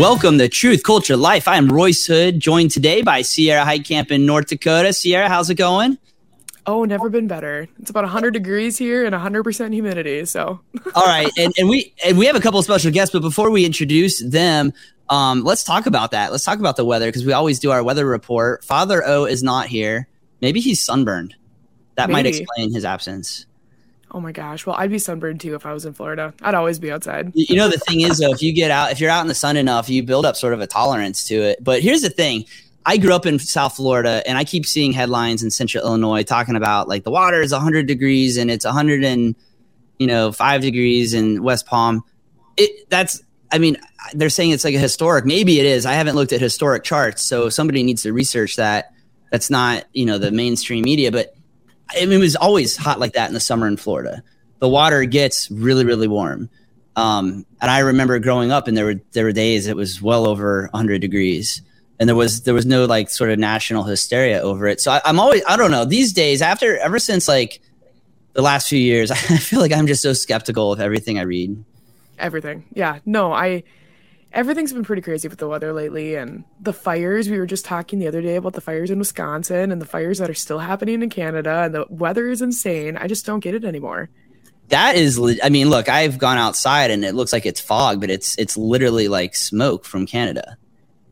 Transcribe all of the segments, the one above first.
welcome to Truth Culture Life. I am Royce Hood, joined today by Sierra Heitkamp in North Dakota. Sierra, how's it going? Oh, never been better. It's about 100 degrees here and 100% humidity. So, all right, and, and we and we have a couple of special guests, but before we introduce them, um, let's talk about that. Let's talk about the weather because we always do our weather report. Father O is not here. Maybe he's sunburned. That Maybe. might explain his absence. Oh my gosh. Well, I'd be sunburned too if I was in Florida. I'd always be outside. You know, the thing is, though, if you get out, if you're out in the sun enough, you build up sort of a tolerance to it. But here's the thing I grew up in South Florida and I keep seeing headlines in central Illinois talking about like the water is 100 degrees and it's 100 and, you know, five degrees in West Palm. It, that's, I mean, they're saying it's like a historic. Maybe it is. I haven't looked at historic charts. So somebody needs to research that. That's not, you know, the mainstream media, but I mean, it was always hot like that in the summer in Florida. The water gets really, really warm. Um, and I remember growing up and there were, there were days it was well over 100 degrees and there was there was no like sort of national hysteria over it. So I, am always I don't know these days after ever since like the last few years, I feel like I'm just so skeptical of everything I read. Everything, yeah, no, I everything's been pretty crazy with the weather lately and the fires. We were just talking the other day about the fires in Wisconsin and the fires that are still happening in Canada, and the weather is insane. I just don't get it anymore. That is, I mean, look, I've gone outside and it looks like it's fog, but it's it's literally like smoke from Canada.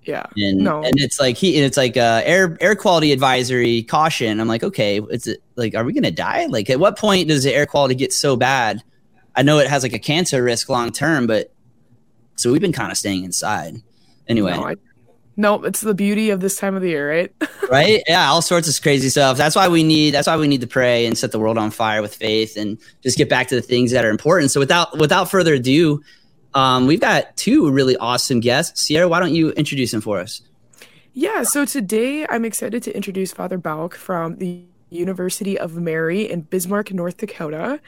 Yeah. And no. and it's like he and it's like uh air air quality advisory caution. I'm like, okay, it's like are we gonna die? Like at what point does the air quality get so bad? I know it has like a cancer risk long term, but so we've been kind of staying inside. Anyway. No, I, no, it's the beauty of this time of the year, right? right? Yeah, all sorts of crazy stuff. That's why we need that's why we need to pray and set the world on fire with faith and just get back to the things that are important. So without without further ado, um, we've got two really awesome guests. Sierra, why don't you introduce them for us? Yeah, so today I'm excited to introduce Father Bouck from the University of Mary in Bismarck, North Dakota.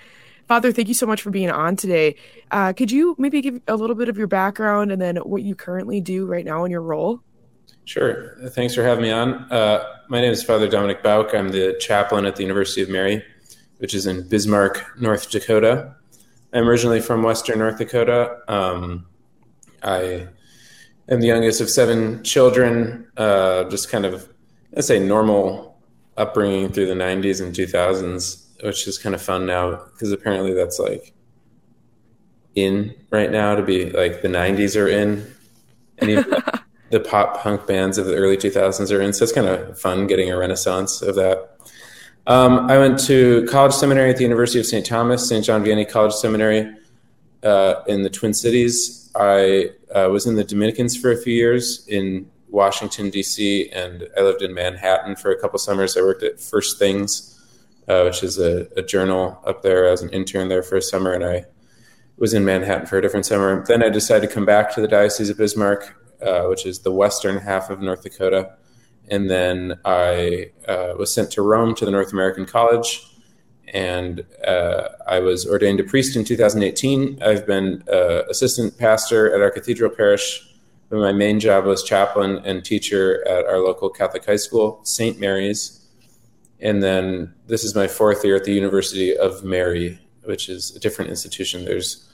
Father, thank you so much for being on today. Uh, could you maybe give a little bit of your background and then what you currently do right now in your role? Sure. Thanks for having me on. Uh, my name is Father Dominic Bouck. I'm the chaplain at the University of Mary, which is in Bismarck, North Dakota. I'm originally from Western North Dakota. Um, I am the youngest of seven children. Uh, just kind of, let's say, normal upbringing through the 90s and 2000s, which is kind of fun now because apparently that's like in right now to be like the 90s are in. And even the pop punk bands of the early 2000s are in. So it's kind of fun getting a renaissance of that. Um, I went to college seminary at the University of St. Thomas, St. John Vianney College Seminary uh, in the Twin Cities. I uh, was in the Dominicans for a few years in Washington, D.C., and I lived in Manhattan for a couple summers. I worked at First Things, uh, which is a, a, journal up there. I was an intern there for a summer, and I was in Manhattan for a different summer. Then I decided to come back to the Diocese of Bismarck, uh, which is the western half of North Dakota and then I uh, was sent to Rome to the North American College, and uh, I was ordained a priest in 2018. I've been uh, assistant pastor at our cathedral parish, my main job was chaplain and teacher at our local Catholic high school, St. Mary's. And then this is my fourth year at the University of Mary, which is a different institution. There's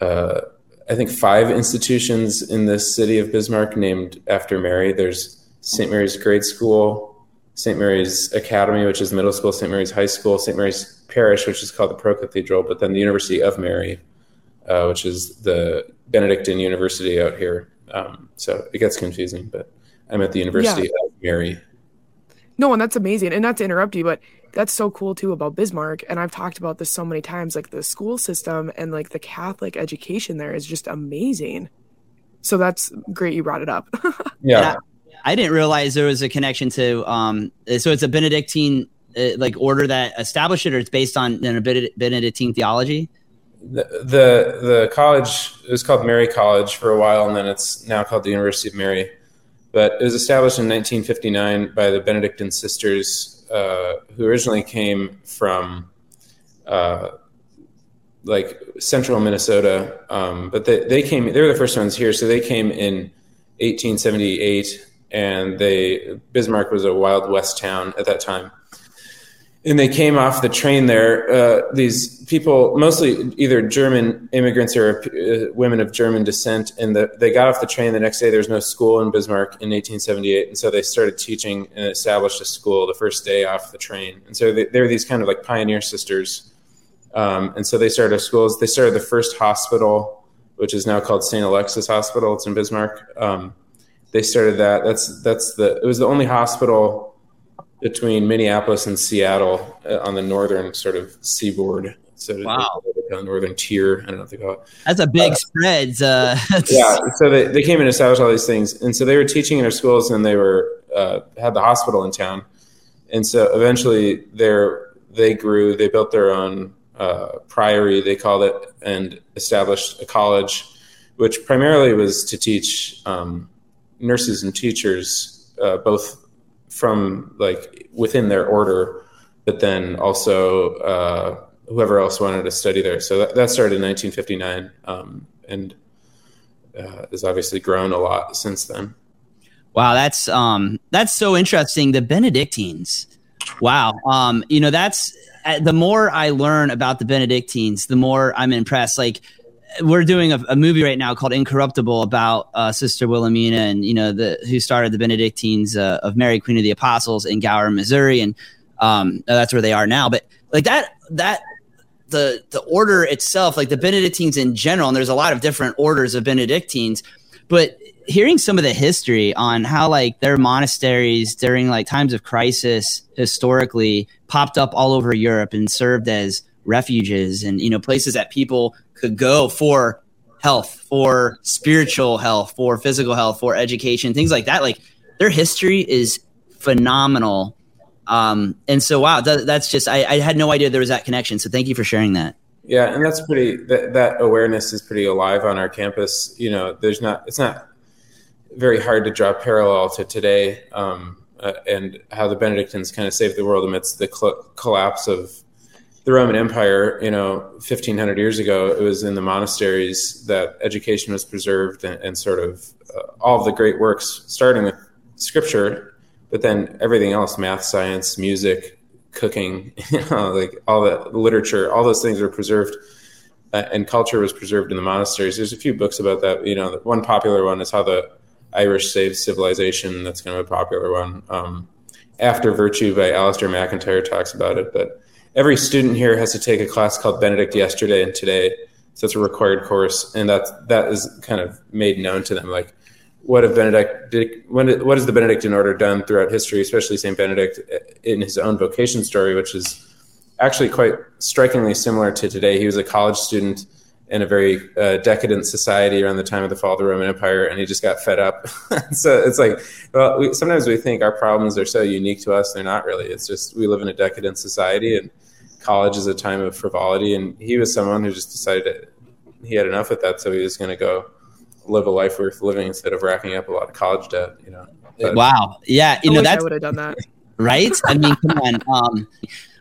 uh, I think five institutions in this city of Bismarck named after Mary. There's St. Mary's Grade School, St. Mary's Academy, which is middle school, St. Mary's High School, St. Mary's Parish, which is called the Pro Cathedral, but then the University of Mary, uh, which is the Benedictine University out here. Um, so it gets confusing, but I'm at the University yeah. of Mary. No, and that's amazing. And not to interrupt you, but that's so cool too about Bismarck. And I've talked about this so many times. Like the school system and like the Catholic education there is just amazing. So that's great you brought it up. yeah. I didn't realize there was a connection to. Um, so it's a Benedictine uh, like order that established it, or it's based on a Benedictine theology. The, the the college was called Mary College for a while, and then it's now called the University of Mary. But it was established in 1959 by the Benedictine sisters, uh, who originally came from uh, like central Minnesota. Um, but they, they came; they were the first ones here, so they came in 1878 and they Bismarck was a Wild West town at that time. And they came off the train there. Uh, these people, mostly either German immigrants or uh, women of German descent, and the, they got off the train the next day. There was no school in Bismarck in 1878, and so they started teaching and established a school the first day off the train. And so they, were these kind of like pioneer sisters, um, and so they started schools. They started the first hospital, which is now called St. Alexius Hospital. It's in Bismarck. Um, they started that. That's that's the. It was the only hospital between Minneapolis and Seattle uh, on the northern sort of seaboard. So wow. the northern tier. I don't know if they call it. That's a big uh, spread. Uh, yeah. So they, they came and established all these things. And so they were teaching in their schools and they were, uh, had the hospital in town. And so eventually they grew, they built their own uh, priory, they called it, and established a college, which primarily was to teach um, nurses and teachers, uh, both from like within their order, but then also uh, whoever else wanted to study there. So that, that started in 1959 um, and uh, has obviously grown a lot since then. Wow, that's um, that's so interesting. The Benedictines. Wow, um, you know that's uh, the more I learn about the Benedictines, the more I'm impressed. Like we're doing a, a, movie right now called Incorruptible about uh, Sister Wilhelmina and you know the who started the Benedictines uh, of Mary Queen of the Apostles in Gower, Missouri, and um, that's where they are now. But like that that the the order itself, like the Benedictines in general, and there's a lot of different orders of Benedictines, but hearing some of the history on how like their monasteries during like times of crisis historically popped up all over Europe and served as refuges and you know places that people could go for health, for spiritual health, for physical health, for education, things like that. Like their history is phenomenal. Um, and so, wow, that, that's just, I, I, had no idea there was that connection. So thank you for sharing that. Yeah. And that's pretty, that, that awareness is pretty alive on our campus. You know, there's not, it's not very hard to draw parallel to today. Um, uh, and how the Benedictines kind of saved the world amidst the cl- collapse of the Roman Empire, you know, 1500 years ago, it was in the monasteries that education was preserved and, and sort of uh, all of the great works, starting with scripture, but then everything else, math, science, music, cooking, you know, like all the literature, all those things were preserved uh, and culture was preserved in the monasteries. There's a few books about that. You know, one popular one is how the Irish saved civilization. That's kind of a popular one. Um, After Virtue by Alasdair MacIntyre talks about it, but every student here has to take a class called Benedict yesterday and today. So it's a required course, and that that is kind of made known to them. Like, what have Benedict when, what has the Benedictine order done throughout history, especially Saint Benedict in his own vocation story, which is actually quite strikingly similar to today. He was a college student in a very uh, decadent society around the time of the fall of the Roman Empire, and he just got fed up. so it's like, well, we, sometimes we think our problems are so unique to us. They're not really. It's just we live in a decadent society, and college is a time of frivolity, and he was someone who just decided he had enough of that, so he was going to go live a life worth living instead of racking up a lot of college debt. You know. But, wow. Yeah. You I know, that's I would have done that. Right. I mean, come on. Um,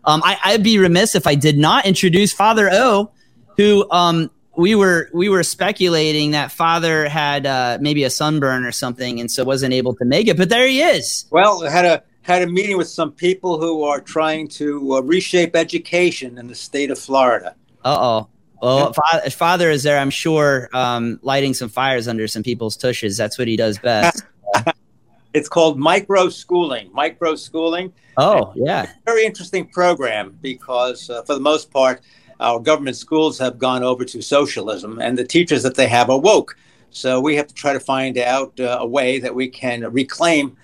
um, I, I'd be remiss if I did not introduce Father O, who um, we were we were speculating that father had uh, maybe a sunburn or something, and so wasn't able to make it. But there he is. Well, had a had a meeting with some people who are trying to uh, reshape education in the state of Florida. Uh oh. Well, father, father, is there, I'm sure, um, lighting some fires under some people's tushes. That's what he does best. it's called micro schooling. Micro schooling. Oh, yeah. Very interesting program because, uh, for the most part, our government schools have gone over to socialism, and the teachers that they have are woke. So we have to try to find out uh, a way that we can reclaim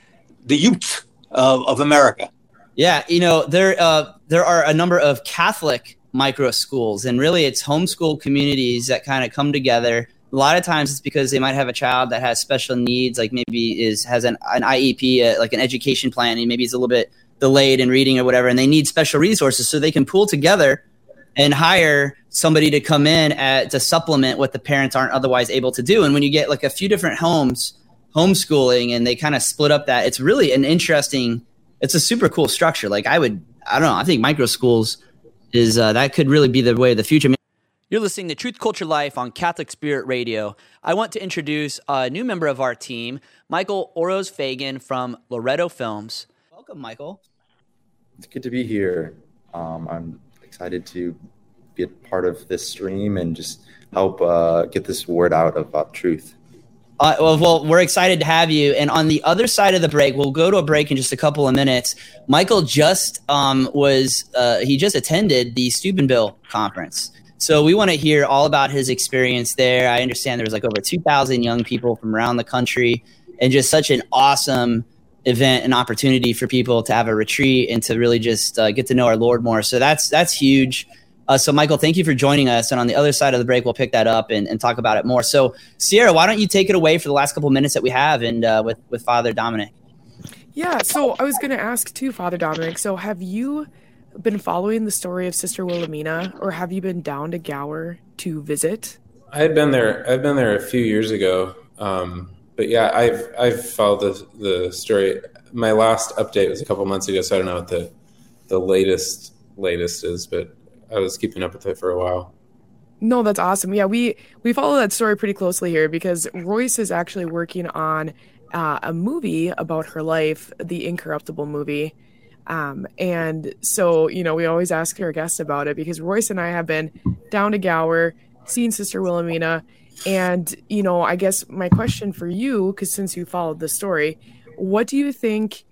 the youth of, of America. Yeah, you know there uh, there are a number of Catholic micro schools, and really it's homeschool communities that kind of come together. A lot of times it's because they might have a child that has special needs, like maybe is has an, an IEP, uh, like an education plan, and maybe it's a little bit delayed in reading or whatever, and they need special resources, so they can pull together and hire somebody to come in at, to supplement what the parents aren't otherwise able to do. And when you get like a few different homes homeschooling and they kind of split up that it's really an interesting it's a super cool structure. Like i would i don't know i think micro schools is uh, that could really be the way of the future. You're listening to truth culture life on catholic spirit radio. I want to introduce a new member of our team michael orosz fagan from loretto films. Welcome michael. It's good to be here. Um, I'm excited to be a part of this stream and just help uh, get this word out about truth. Uh, well, we're excited to have you. And on the other side of the break, we'll go to a break in just a couple of minutes. Michael just um, was uh, he just attended the Steubenville conference, so we want to hear all about his experience there. I understand there was like over two thousand young people from around the country, and just such an awesome event and opportunity for people to have a retreat and to really just uh, get to know our Lord more. So that's that's huge. Uh, so, Michael, thank you for joining us. And on the other side of the break, we'll pick that up and, and talk about it more. So, Sierra, why don't you take it away for the last couple minutes that we have and uh, with with Father Dominic? Yeah. So I was going to ask too, Father Dominic. So have you been following the story of Sister Wilhelmina, or have you been down to Gower to visit? I had been there. I've been there a few years ago. Um, but yeah, I've I've followed the the story. My last update was a couple months ago, so I don't know what the the latest latest is, but I was keeping up with it for a while. No, that's awesome. Yeah, we we follow that story pretty closely here because Royce is actually working on uh, a movie about her life, the Incorruptible movie. Um, and so, you know, we always ask our guests about it because Royce and I have been down to Gower, seen Sister Wilhelmina, and you know, I guess my question for you, because since you followed the story, what do you think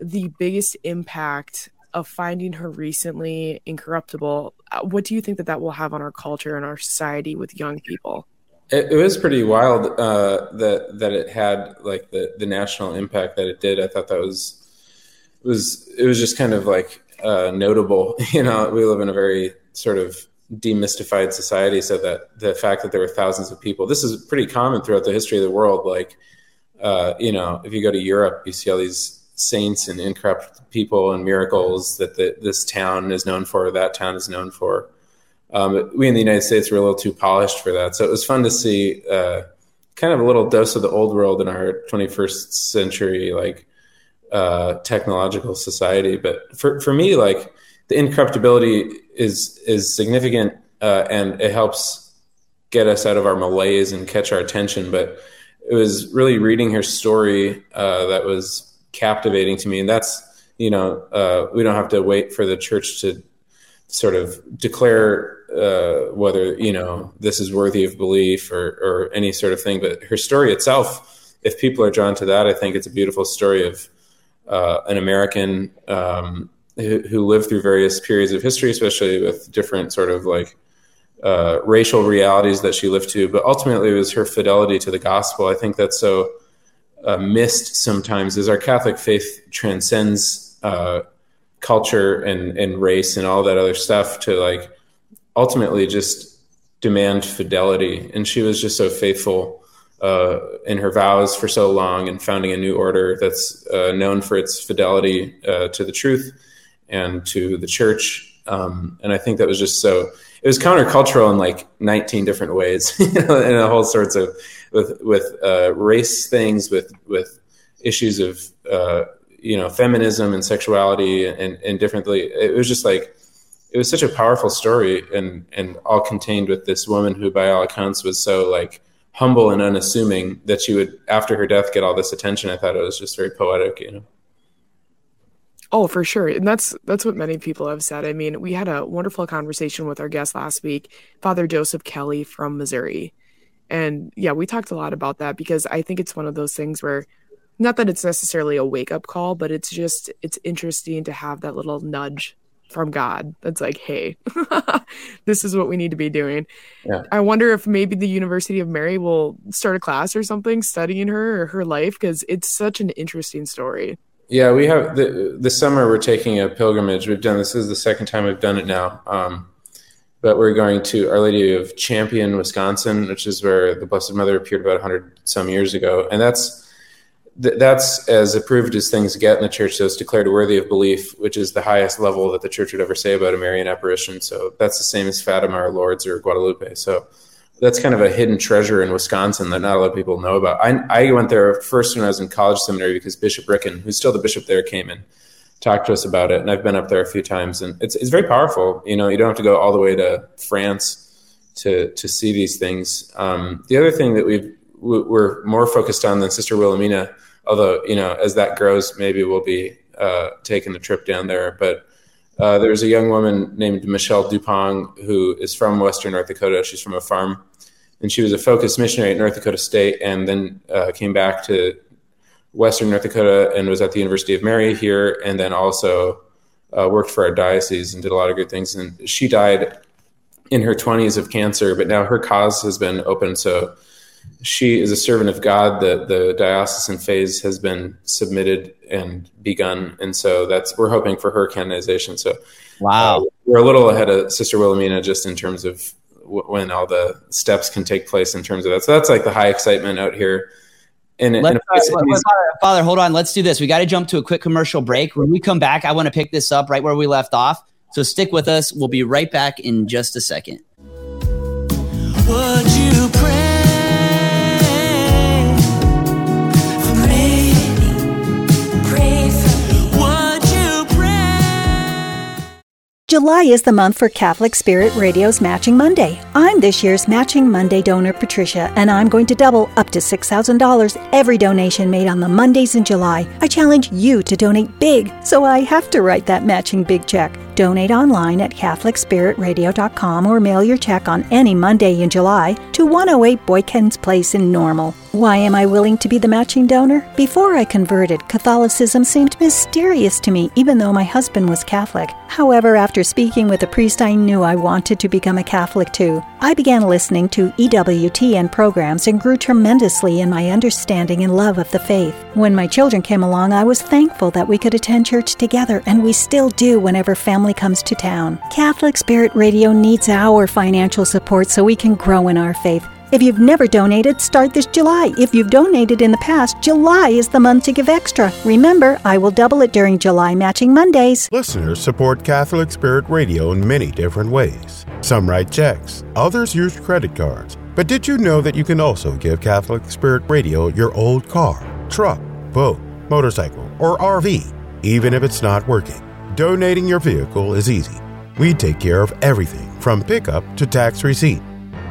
the biggest impact of finding her recently incorruptible uh, what do you think that that will have on our culture and our society with young people? It, it was pretty wild uh, that that it had like the the national impact that it did. I thought that was was it was just kind of like uh, notable you know? We live in a very sort of demystified society so that the fact that there were thousands of people this is pretty common throughout the history of the world like uh, you know if you go to europe you see all these saints and incorrupt people and miracles that the, this town is known for, that town is known for. Um, we in the United States were a little too polished for that, so it was fun to see uh, kind of a little dose of the old world in our 21st century, like uh, technological society. But for for me, like the incorruptibility is is significant, uh, and it helps get us out of our malaise and catch our attention. But it was really reading her story uh, that was captivating to me. And that's, you know, uh, we don't have to wait for the church to sort of declare uh, whether, you know, this is worthy of belief or, or any sort of thing. But her story itself, if people are drawn to that, I think it's a beautiful story of uh, an American um, who, who, lived through various periods of history, especially with different sort of like uh, racial realities that she lived to. But ultimately, it was her fidelity to the gospel. I think that's so uh, missed sometimes is our Catholic faith transcends uh, culture and, and race and all that other stuff to like ultimately just demand fidelity. And she was just so faithful uh, in her vows for so long and founding a new order that's uh, known for its fidelity uh, to the truth and to the church. Um, and I think that was just so it was countercultural in like 19 different ways, you know, and a whole sorts of with with uh, race things, with with issues of uh, you know feminism and sexuality and and differently. It was just like it was such a powerful story and and all contained with this woman who, by all accounts, was so like humble and unassuming that she would after her death get all this attention. I thought it was just very poetic, you know. Oh, for sure. And that's that's what many people have said. I mean, we had a wonderful conversation with our guest last week, Father Joseph Kelly from Missouri. And yeah, we talked a lot about that because I think it's one of those things where not that it's necessarily a wake-up call, but it's just it's interesting to have that little nudge from God that's like, hey, this is what we need to be doing. Yeah. I wonder if maybe the University of Mary will start a class or something studying her or her life because it's such an interesting story. Yeah, we have the, this summer we're taking a pilgrimage. We've done this, is the second time we've done it now. Um, but we're going to Our Lady of Champion, Wisconsin, which is where the Blessed Mother appeared about 100 some years ago. And that's that's as approved as things get in the church. So it's declared worthy of belief, which is the highest level that the church would ever say about a Marian apparition. So that's the same as Fatima or Lourdes or Guadalupe. So that's kind of a hidden treasure in Wisconsin that not a lot of people know about. I, I went there first when I was in college seminary because Bishop Ricken, who's still the bishop there, came and talked to us about it. And I've been up there a few times, and it's it's very powerful. You know, you don't have to go all the way to France to to see these things. Um, the other thing that we we're more focused on than Sister Wilhelmina, although you know as that grows, maybe we'll be uh, taking a trip down there. But uh, there was a young woman named Michelle Duppong who is from Western North Dakota. She's from a farm, and she was a focused missionary at North Dakota State, and then uh, came back to Western North Dakota and was at the University of Mary here, and then also uh, worked for our diocese and did a lot of good things. And she died in her 20s of cancer, but now her cause has been open. So she is a servant of God. The the diocesan phase has been submitted and begun, and so that's we're hoping for her canonization. So, wow, uh, we're a little ahead of Sister Wilhelmina just in terms of w- when all the steps can take place in terms of that. So that's like the high excitement out here. And, and uh, Father, Father, hold on. Let's do this. We got to jump to a quick commercial break. When we come back, I want to pick this up right where we left off. So stick with us. We'll be right back in just a second. Would you pray? July is the month for Catholic Spirit Radio's Matching Monday. I'm this year's Matching Monday donor, Patricia, and I'm going to double up to $6,000 every donation made on the Mondays in July. I challenge you to donate big, so I have to write that matching big check. Donate online at CatholicSpiritRadio.com or mail your check on any Monday in July to 108 Boykins Place in Normal. Why am I willing to be the matching donor? Before I converted, Catholicism seemed mysterious to me, even though my husband was Catholic. However, after speaking with a priest, I knew I wanted to become a Catholic too. I began listening to EWTN programs and grew tremendously in my understanding and love of the faith. When my children came along, I was thankful that we could attend church together, and we still do whenever family comes to town. Catholic Spirit Radio needs our financial support so we can grow in our faith. If you've never donated, start this July. If you've donated in the past, July is the month to give extra. Remember, I will double it during July matching Mondays. Listeners support Catholic Spirit Radio in many different ways. Some write checks, others use credit cards. But did you know that you can also give Catholic Spirit Radio your old car, truck, boat, motorcycle, or RV, even if it's not working? Donating your vehicle is easy. We take care of everything from pickup to tax receipt.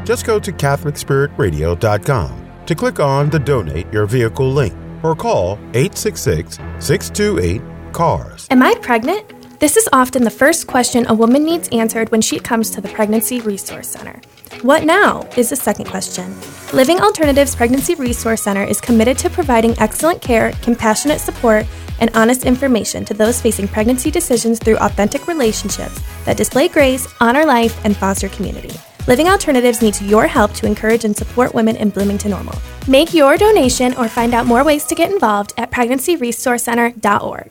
Just go to CatholicSpiritRadio.com to click on the Donate Your Vehicle link or call 866 628 CARS. Am I pregnant? This is often the first question a woman needs answered when she comes to the Pregnancy Resource Center. What now is the second question. Living Alternatives Pregnancy Resource Center is committed to providing excellent care, compassionate support, and honest information to those facing pregnancy decisions through authentic relationships that display grace, honor life, and foster community. Living Alternatives needs your help to encourage and support women in Bloomington Normal. Make your donation or find out more ways to get involved at pregnancyresourcecenter.org.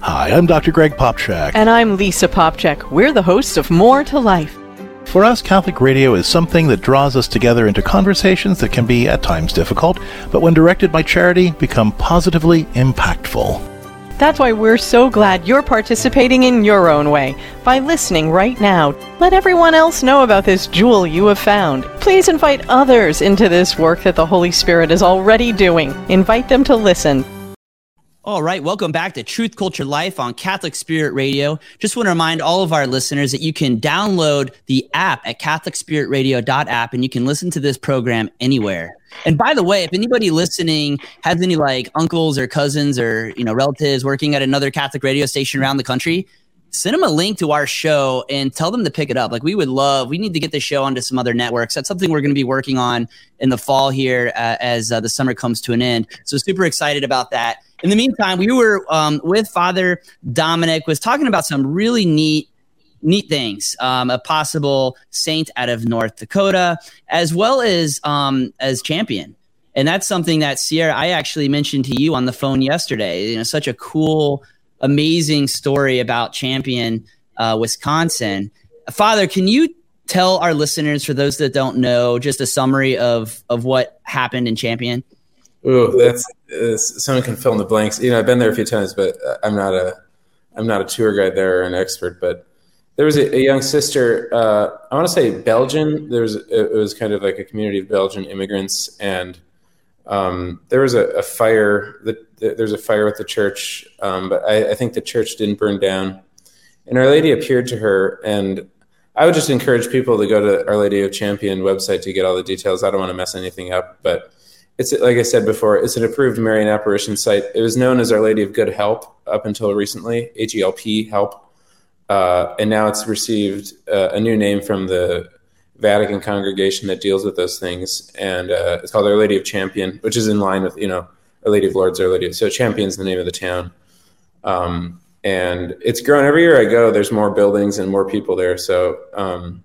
Hi, I'm Dr. Greg Popcak. And I'm Lisa Popcak. We're the hosts of More to Life. For us, Catholic radio is something that draws us together into conversations that can be at times difficult, but when directed by charity, become positively impactful. That's why we're so glad you're participating in your own way by listening right now. Let everyone else know about this jewel you have found. Please invite others into this work that the Holy Spirit is already doing. Invite them to listen. All right, welcome back to Truth Culture Life on Catholic Spirit Radio. Just want to remind all of our listeners that you can download the app at catholicspiritradio.app and you can listen to this program anywhere. And by the way, if anybody listening has any like uncles or cousins or you know relatives working at another Catholic radio station around the country, send them a link to our show and tell them to pick it up. Like we would love, we need to get the show onto some other networks. That's something we're going to be working on in the fall here uh, as uh, the summer comes to an end. So super excited about that. In the meantime, we were um, with Father Dominic was talking about some really neat neat things. Um, a possible saint out of North Dakota, as well as um, as champion. And that's something that Sierra, I actually mentioned to you on the phone yesterday. You know, such a cool, amazing story about champion uh, Wisconsin. Father, can you tell our listeners, for those that don't know, just a summary of of what happened in Champion? Oh, that's uh, someone can fill in the blanks. You know, I've been there a few times, but I'm not a I'm not a tour guide there or an expert. But there was a, a young sister. Uh, I want to say Belgian. There was it was kind of like a community of Belgian immigrants, and um, there was a, a fire. That there's a fire at the church, um, but I, I, think the church didn't burn down. And Our Lady appeared to her, and I would just encourage people to go to Our Lady of Champion website to get all the details. I don't want to mess anything up, but it's like I said before, it's an approved Marian apparition site. It was known as Our Lady of Good Help up until recently, AGLP Help uh, and now it's received uh, a new name from the Vatican congregation that deals with those things, and uh, it's called Our Lady of Champion, which is in line with you know Our Lady of Lourdes, Our Lady. Of, so Champion's the name of the town, um, and it's grown every year I go. There's more buildings and more people there, so um,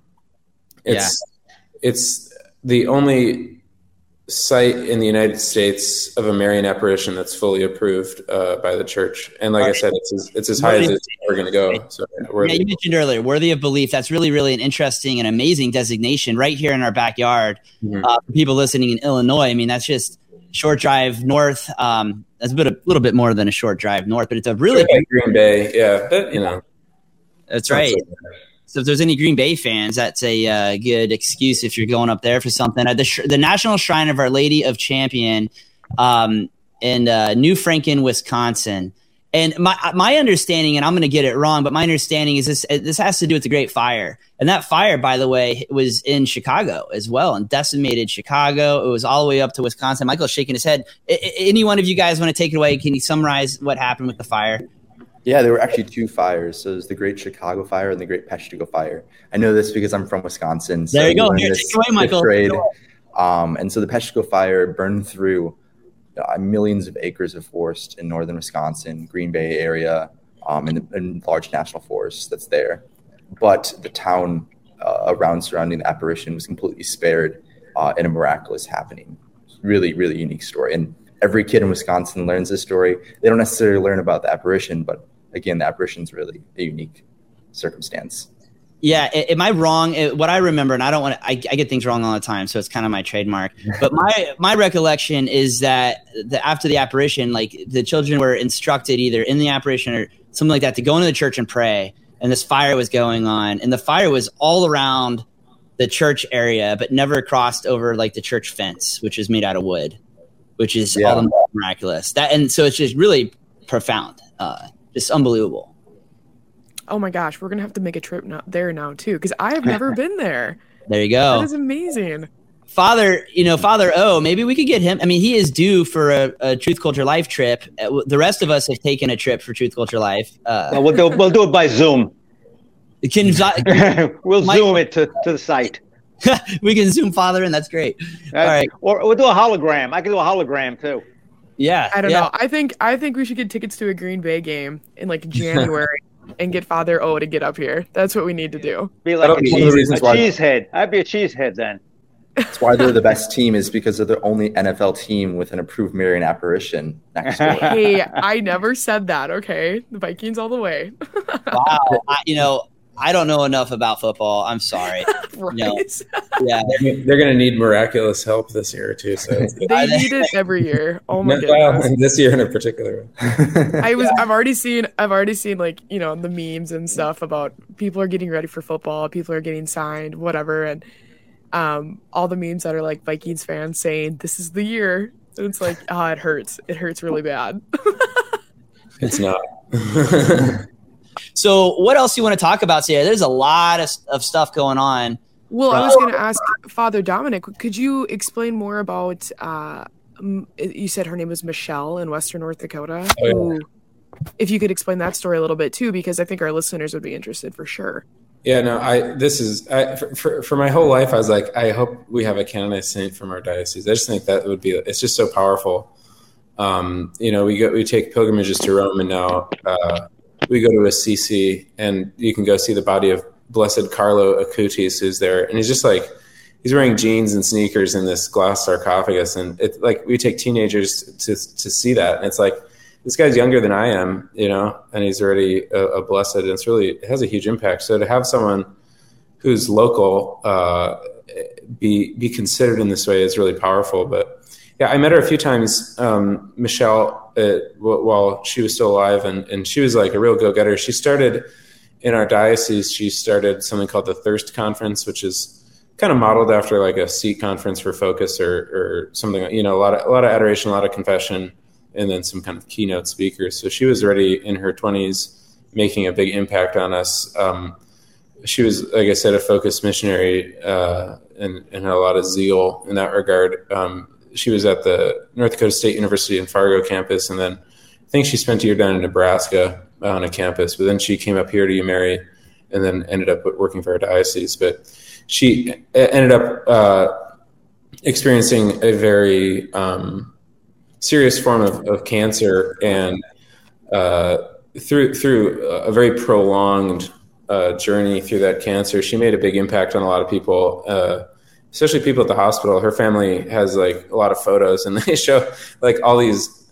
it's yeah. it's the only site in the United States of a Marian apparition that's fully approved uh, by the church. And like I said, it's as, it's as high as it's ever going to go. So, yeah, you mentioned earlier, worthy of belief. That's really, really an interesting and amazing designation right here in our backyard. Mm-hmm. Uh, for people listening in Illinois, I mean, that's just short drive north. Um, that's a bit a little bit more than a short drive north, but it's a really yeah, Green Bay. Yeah, but, you know, that's right. So if there's any Green Bay fans, that's a uh, good excuse if you're going up there for something. At the, sh- the National Shrine of Our Lady of Champion um, in uh, New Franken, Wisconsin. And my my understanding, and I'm going to get it wrong, but my understanding is this this has to do with the Great Fire, and that fire, by the way, was in Chicago as well, and decimated Chicago. It was all the way up to Wisconsin. Michael's shaking his head. I, any one of you guys want to take it away? Can you summarize what happened with the fire? Yeah, there were actually two fires. So there's the Great Chicago Fire and the Great Peshtigo Fire. I know this because I'm from Wisconsin. So there you go. Here, take away, Michael. Trade. Um, and so the Peshtigo Fire burned through uh, millions of acres of forest in northern Wisconsin, Green Bay area, um, and, and large national forest that's there. But the town uh, around surrounding the apparition was completely spared uh, in a miraculous happening. Really, really unique story. And every kid in Wisconsin learns this story. They don't necessarily learn about the apparition, but again, the apparition is really a unique circumstance. Yeah, am I wrong? What I remember, and I don't want to, I, I, get things wrong all the time, so it's kind of my trademark. But my my recollection is that the, after the apparition, like the children were instructed either in the apparition or something like that to go into the church and pray, and this fire was going on, and the fire was all around the church area, but never crossed over like the church fence, which is made out of wood, which is yeah. all the miraculous. That and so it's just really profound. Uh, just unbelievable. Oh my gosh, we're gonna have to make a trip now, there now too because I have never been there. There you go. That is amazing. Father, you know, Father O, maybe we could get him. I mean, he is due for a, a Truth Culture Life trip. Uh, the rest of us have taken a trip for Truth Culture Life. Uh, well, we'll do, we'll do it by Zoom. Can, we'll Mike, zoom it to, to the site. we can zoom Father in. That's great. Uh, All right. Or we'll do a hologram. I can do a hologram too. Yeah, I don't yeah. know. I think I think we should get tickets to a Green Bay game in like January and get Father O to get up here. That's what we need to do. Be like a, cheese, a cheesehead. I'd be a cheesehead then. That's why they're the best team is because they're the only NFL team with an approved Marian apparition next door. Hey, I never said that. Okay, the Vikings all the way. wow, I, you know I don't know enough about football. I'm sorry. right. No. Yeah, they're, they're going to need miraculous help this year too. So they need it every year. Oh my god! this year in particular. I was. I've already seen. I've already seen like you know the memes and stuff about people are getting ready for football. People are getting signed, whatever, and um, all the memes that are like Vikings fans saying this is the year. And it's like, ah, oh, it hurts. It hurts really bad. it's not. So, what else do you want to talk about today? There's a lot of, of stuff going on. Well, I was going to ask Father Dominic, could you explain more about? Uh, you said her name was Michelle in Western North Dakota. Oh, yeah. if you could explain that story a little bit too, because I think our listeners would be interested for sure. Yeah, no, I this is I, for, for, for my whole life. I was like, I hope we have a canonized saint from our diocese. I just think that would be it's just so powerful. Um, you know, we go we take pilgrimages to Rome, and now uh, we go to Assisi and you can go see the body of Blessed Carlo Acutis, who's there, and he's just like he's wearing jeans and sneakers in this glass sarcophagus, and it's like we take teenagers to to see that, and it's like this guy's younger than I am, you know, and he's already a, a blessed, and it's really it has a huge impact. So to have someone who's local uh, be be considered in this way is really powerful. But yeah, I met her a few times, um, Michelle while she was still alive, and, and she was like a real go getter. She started in our diocese. She started something called the Thirst Conference, which is kind of modeled after like a seat conference for focus or or something. You know, a lot of a lot of adoration, a lot of confession, and then some kind of keynote speakers. So she was already in her twenties, making a big impact on us. Um, she was, like I said, a focused missionary uh, and, and had a lot of zeal in that regard. Um, she was at the North Dakota State University in Fargo campus, and then I think she spent a year down in Nebraska on a campus. But then she came up here to UMary and then ended up working for our diocese. But she ended up uh, experiencing a very um, serious form of, of cancer, and uh, through through a very prolonged uh, journey through that cancer, she made a big impact on a lot of people, uh, especially people at the hospital. Her family has like a lot of photos, and they show like all these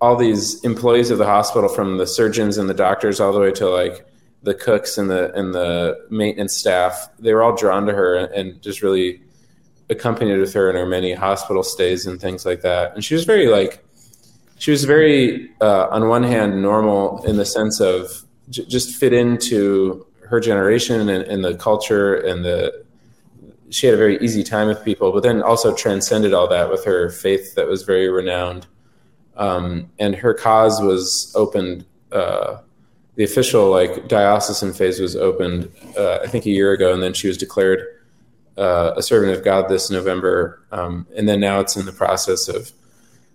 all these employees of the hospital, from the surgeons and the doctors all the way to like the cooks and the and the maintenance staff. They were all drawn to her and just really accompanied with her in her many hospital stays and things like that. And she was very like she was very uh, on one hand normal in the sense of j- just fit into her generation and, and, the culture and the she had a very easy time with people but then also transcended all that with her faith that was very renowned. Um, and her cause was opened uh, the official like diocesan phase was opened uh, i think a year ago and then she was declared uh, a servant of god this november. Um, and then now it's in the process of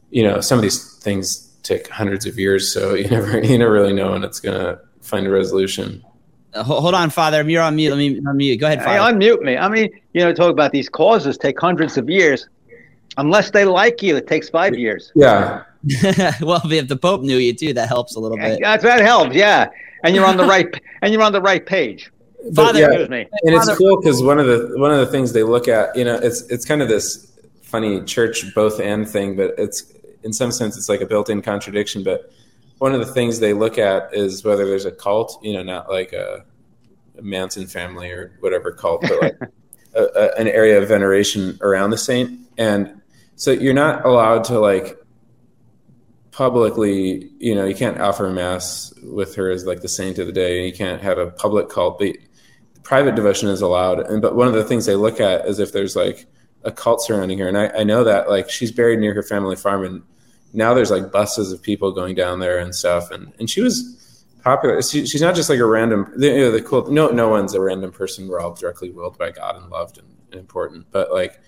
you know some of these things take hundreds of years so you never you never really know when it's going to find a resolution uh, hold on, Father. You're on mute. Let me unmute. Go ahead, Father. Hey, unmute me. I mean, you know, talk about these causes take hundreds of years. Unless they like you, it takes five years. Yeah. well, if the Pope knew you too, that helps a little bit. That's, that helps, yeah. And you're on the right and you're on the right page. Father, yeah, and it's cool because one of the one of the things they look at, you know, it's it's kind of this funny church both and thing, but it's in some sense it's like a built-in contradiction. But one of the things they look at is whether there's a cult, you know, not like a, a Manson family or whatever cult, but like a, a, an area of veneration around the saint. And so you're not allowed to like publicly, you know, you can't offer a mass with her as like the saint of the day. You can't have a public cult, but private devotion is allowed. And but one of the things they look at is if there's like a cult surrounding her. And I, I know that like she's buried near her family farm and now there's like buses of people going down there and stuff. And and she was popular. She, she's not just like a random. You know, the cool. No, no one's a random person. We're all directly willed by God and loved and, and important. But like,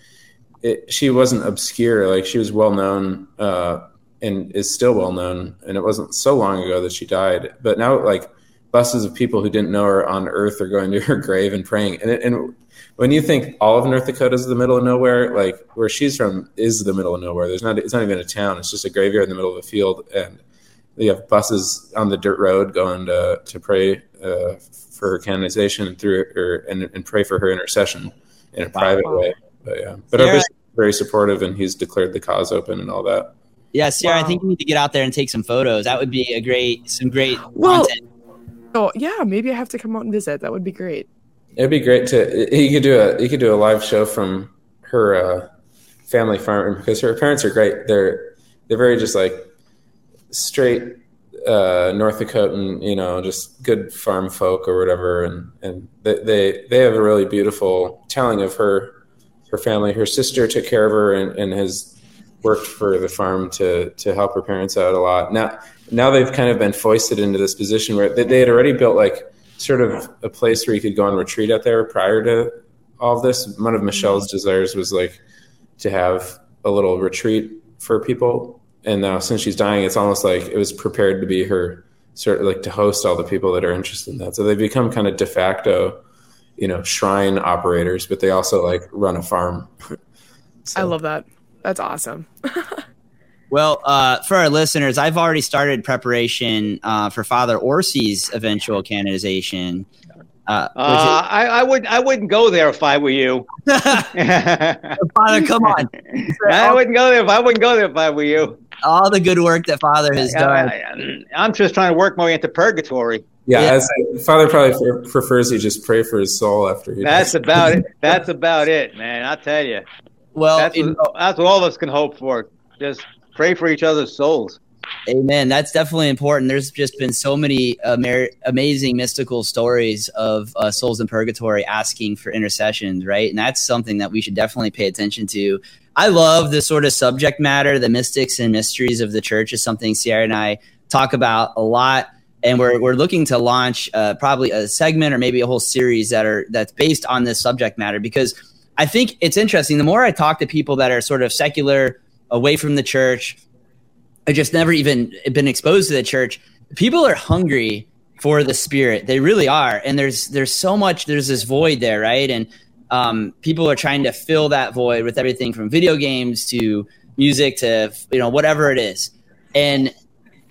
it, she wasn't obscure. Like she was well known uh, and is still well known. And it wasn't so long ago that she died. But now, like buses of people who didn't know her on Earth are going to her grave and praying. And, it, and when you think all of North Dakota is the middle of nowhere, like where she's from is the middle of nowhere. There's not it's not even a town. It's just a graveyard in the middle of a field, and you have buses on the dirt road going to to pray uh, for her canonization and through her and, and pray for her intercession in a wow. private way. But yeah, but Sierra, our bishop is very supportive, and he's declared the cause open and all that. Yeah, Sierra, wow. I think you need to get out there and take some photos. That would be a great, some great well, content. Oh yeah, maybe I have to come out and visit. That would be great. It'd be great to you could do a you could do a live show from her uh, family farm because her parents are great. They're they're very just like straight uh, North Dakotan, you know, just good farm folk or whatever, and and they, they they have a really beautiful telling of her her family. Her sister took care of her and, and has worked for the farm to to help her parents out a lot. Now now they've kind of been foisted into this position where they, they had already built like sort of a place where you could go on retreat out there prior to all this. One of Michelle's desires was like to have a little retreat for people. And now since she's dying, it's almost like it was prepared to be her sort of like to host all the people that are interested in that. So they become kind of de facto, you know, shrine operators, but they also like run a farm. so. I love that. That's awesome. Well, uh, for our listeners, I've already started preparation uh, for Father Orsi's eventual canonization. Uh, uh I, I would I wouldn't go there if I were you. Father, come on! I wouldn't go there if I wouldn't go there if I were you. All the good work that Father has done. I, am just trying to work my way into purgatory. Yeah, yeah. As, Father probably prefers you just pray for his soul after he. That's about it. That's about it, man. I tell you. Well, that's, in, what, that's what all of us can hope for. Just pray for each other's souls. Amen. That's definitely important. There's just been so many amer- amazing mystical stories of uh, souls in purgatory asking for intercessions, right? And that's something that we should definitely pay attention to. I love the sort of subject matter, the mystics and mysteries of the church is something Sierra and I talk about a lot. And we're, we're looking to launch uh, probably a segment or maybe a whole series that are that's based on this subject matter because I think it's interesting. The more I talk to people that are sort of secular away from the church. I just never even been exposed to the church. People are hungry for the spirit. They really are. And there's there's so much there's this void there, right? And um, people are trying to fill that void with everything from video games to music to you know whatever it is. And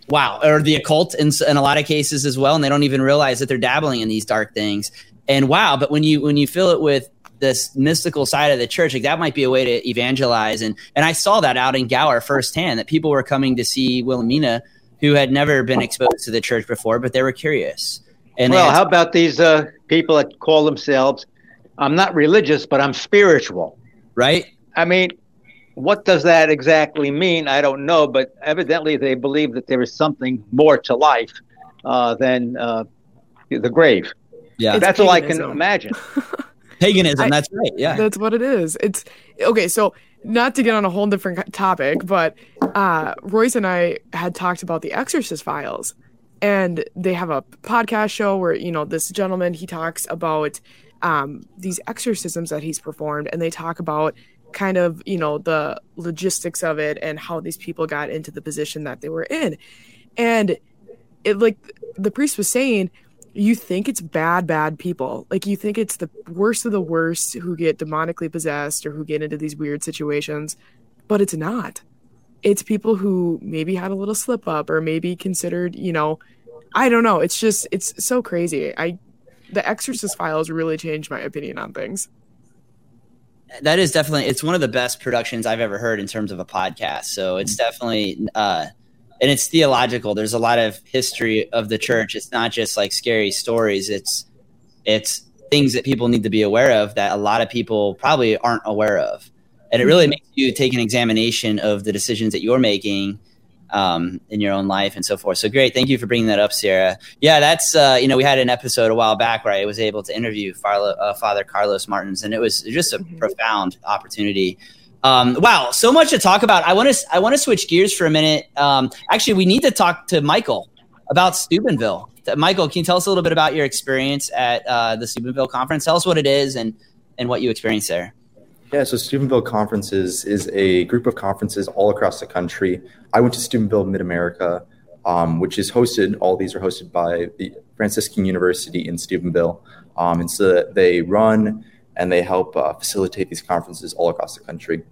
wow, or the occult in, in a lot of cases as well, and they don't even realize that they're dabbling in these dark things. And wow, but when you when you fill it with this mystical side of the church, like that might be a way to evangelize. And and I saw that out in Gower firsthand that people were coming to see Wilhelmina who had never been exposed to the church before, but they were curious. And well, how about these uh, people that call themselves, I'm not religious, but I'm spiritual? Right. I mean, what does that exactly mean? I don't know, but evidently they believe that there is something more to life uh, than uh, the grave. Yeah, that's all I can imagine. paganism. I, that's right. Yeah, that's what it is. It's okay. So not to get on a whole different topic, but uh, Royce and I had talked about the Exorcist Files, and they have a podcast show where you know this gentleman he talks about um, these exorcisms that he's performed, and they talk about kind of you know the logistics of it and how these people got into the position that they were in, and it like the priest was saying you think it's bad, bad people. Like you think it's the worst of the worst who get demonically possessed or who get into these weird situations, but it's not. It's people who maybe had a little slip up or maybe considered, you know, I don't know. It's just it's so crazy. I the Exorcist files really changed my opinion on things. That is definitely it's one of the best productions I've ever heard in terms of a podcast. So it's definitely uh and it's theological. There's a lot of history of the church. It's not just like scary stories. It's it's things that people need to be aware of that a lot of people probably aren't aware of, and it really mm-hmm. makes you take an examination of the decisions that you're making um, in your own life and so forth. So great, thank you for bringing that up, Sarah. Yeah, that's uh, you know we had an episode a while back where I was able to interview uh, Father Carlos Martins, and it was just a mm-hmm. profound opportunity um, wow, so much to talk about. I want to I want to switch gears for a minute. Um, actually, we need to talk to Michael about Steubenville. Michael, can you tell us a little bit about your experience at uh, the Steubenville conference? Tell us what it is and and what you experienced there. Yeah, so Steubenville Conferences is a group of conferences all across the country. I went to Steubenville Mid America, um, which is hosted. All these are hosted by the Franciscan University in Steubenville, um, and so they run and they help uh, facilitate these conferences all across the country.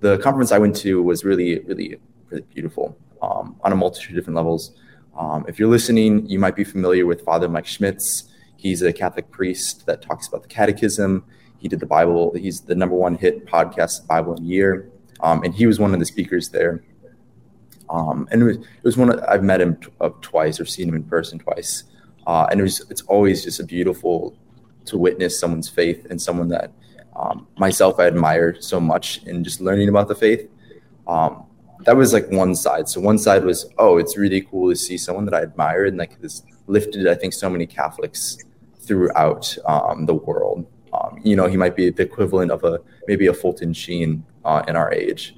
The conference I went to was really, really, really beautiful um, on a multitude of different levels. Um, if you're listening, you might be familiar with Father Mike Schmitz. He's a Catholic priest that talks about the Catechism. He did the Bible. He's the number one hit podcast, Bible in a Year, um, and he was one of the speakers there. Um, and it was, it was one of, I've met him t- uh, twice or seen him in person twice, uh, and it was it's always just a beautiful to witness someone's faith and someone that um, myself I admire so much in just learning about the faith. Um, that was like one side. So one side was, oh, it's really cool to see someone that I admire and like this lifted, I think, so many Catholics throughout um, the world. Um, you know, he might be the equivalent of a maybe a Fulton Sheen uh, in our age.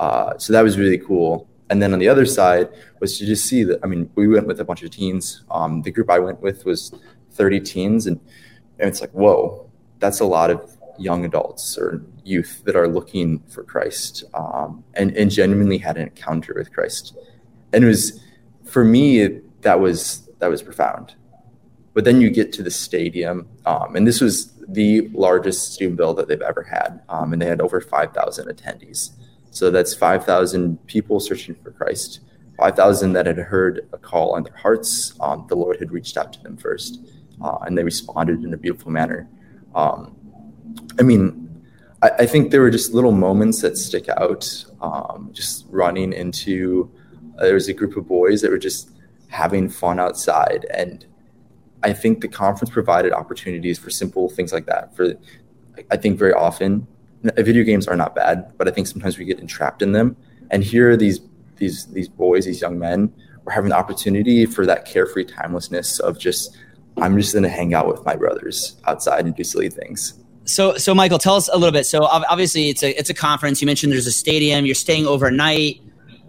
Uh, so that was really cool. And then on the other side was to just see that. I mean, we went with a bunch of teens. Um, the group I went with was 30 teens, and and it's like, whoa, that's a lot of young adults or youth that are looking for Christ um, and, and genuinely had an encounter with Christ. And it was, for me, that was, that was profound. But then you get to the stadium, um, and this was the largest Steubenville that they've ever had, um, and they had over 5,000 attendees. So that's 5,000 people searching for Christ, 5,000 that had heard a call on their hearts. Um, the Lord had reached out to them first uh, and they responded in a beautiful manner. Um, I mean, I, I, think there were just little moments that stick out. Um, just running into, uh, there was a group of boys that were just having fun outside, and I think the conference provided opportunities for simple things like that. For, I think very often, video games are not bad, but I think sometimes we get entrapped in them. And here are these these these boys, these young men, were having the opportunity for that carefree timelessness of just I'm just going to hang out with my brothers outside and do silly things. So, so Michael, tell us a little bit. So, obviously, it's a it's a conference. You mentioned there's a stadium. You're staying overnight.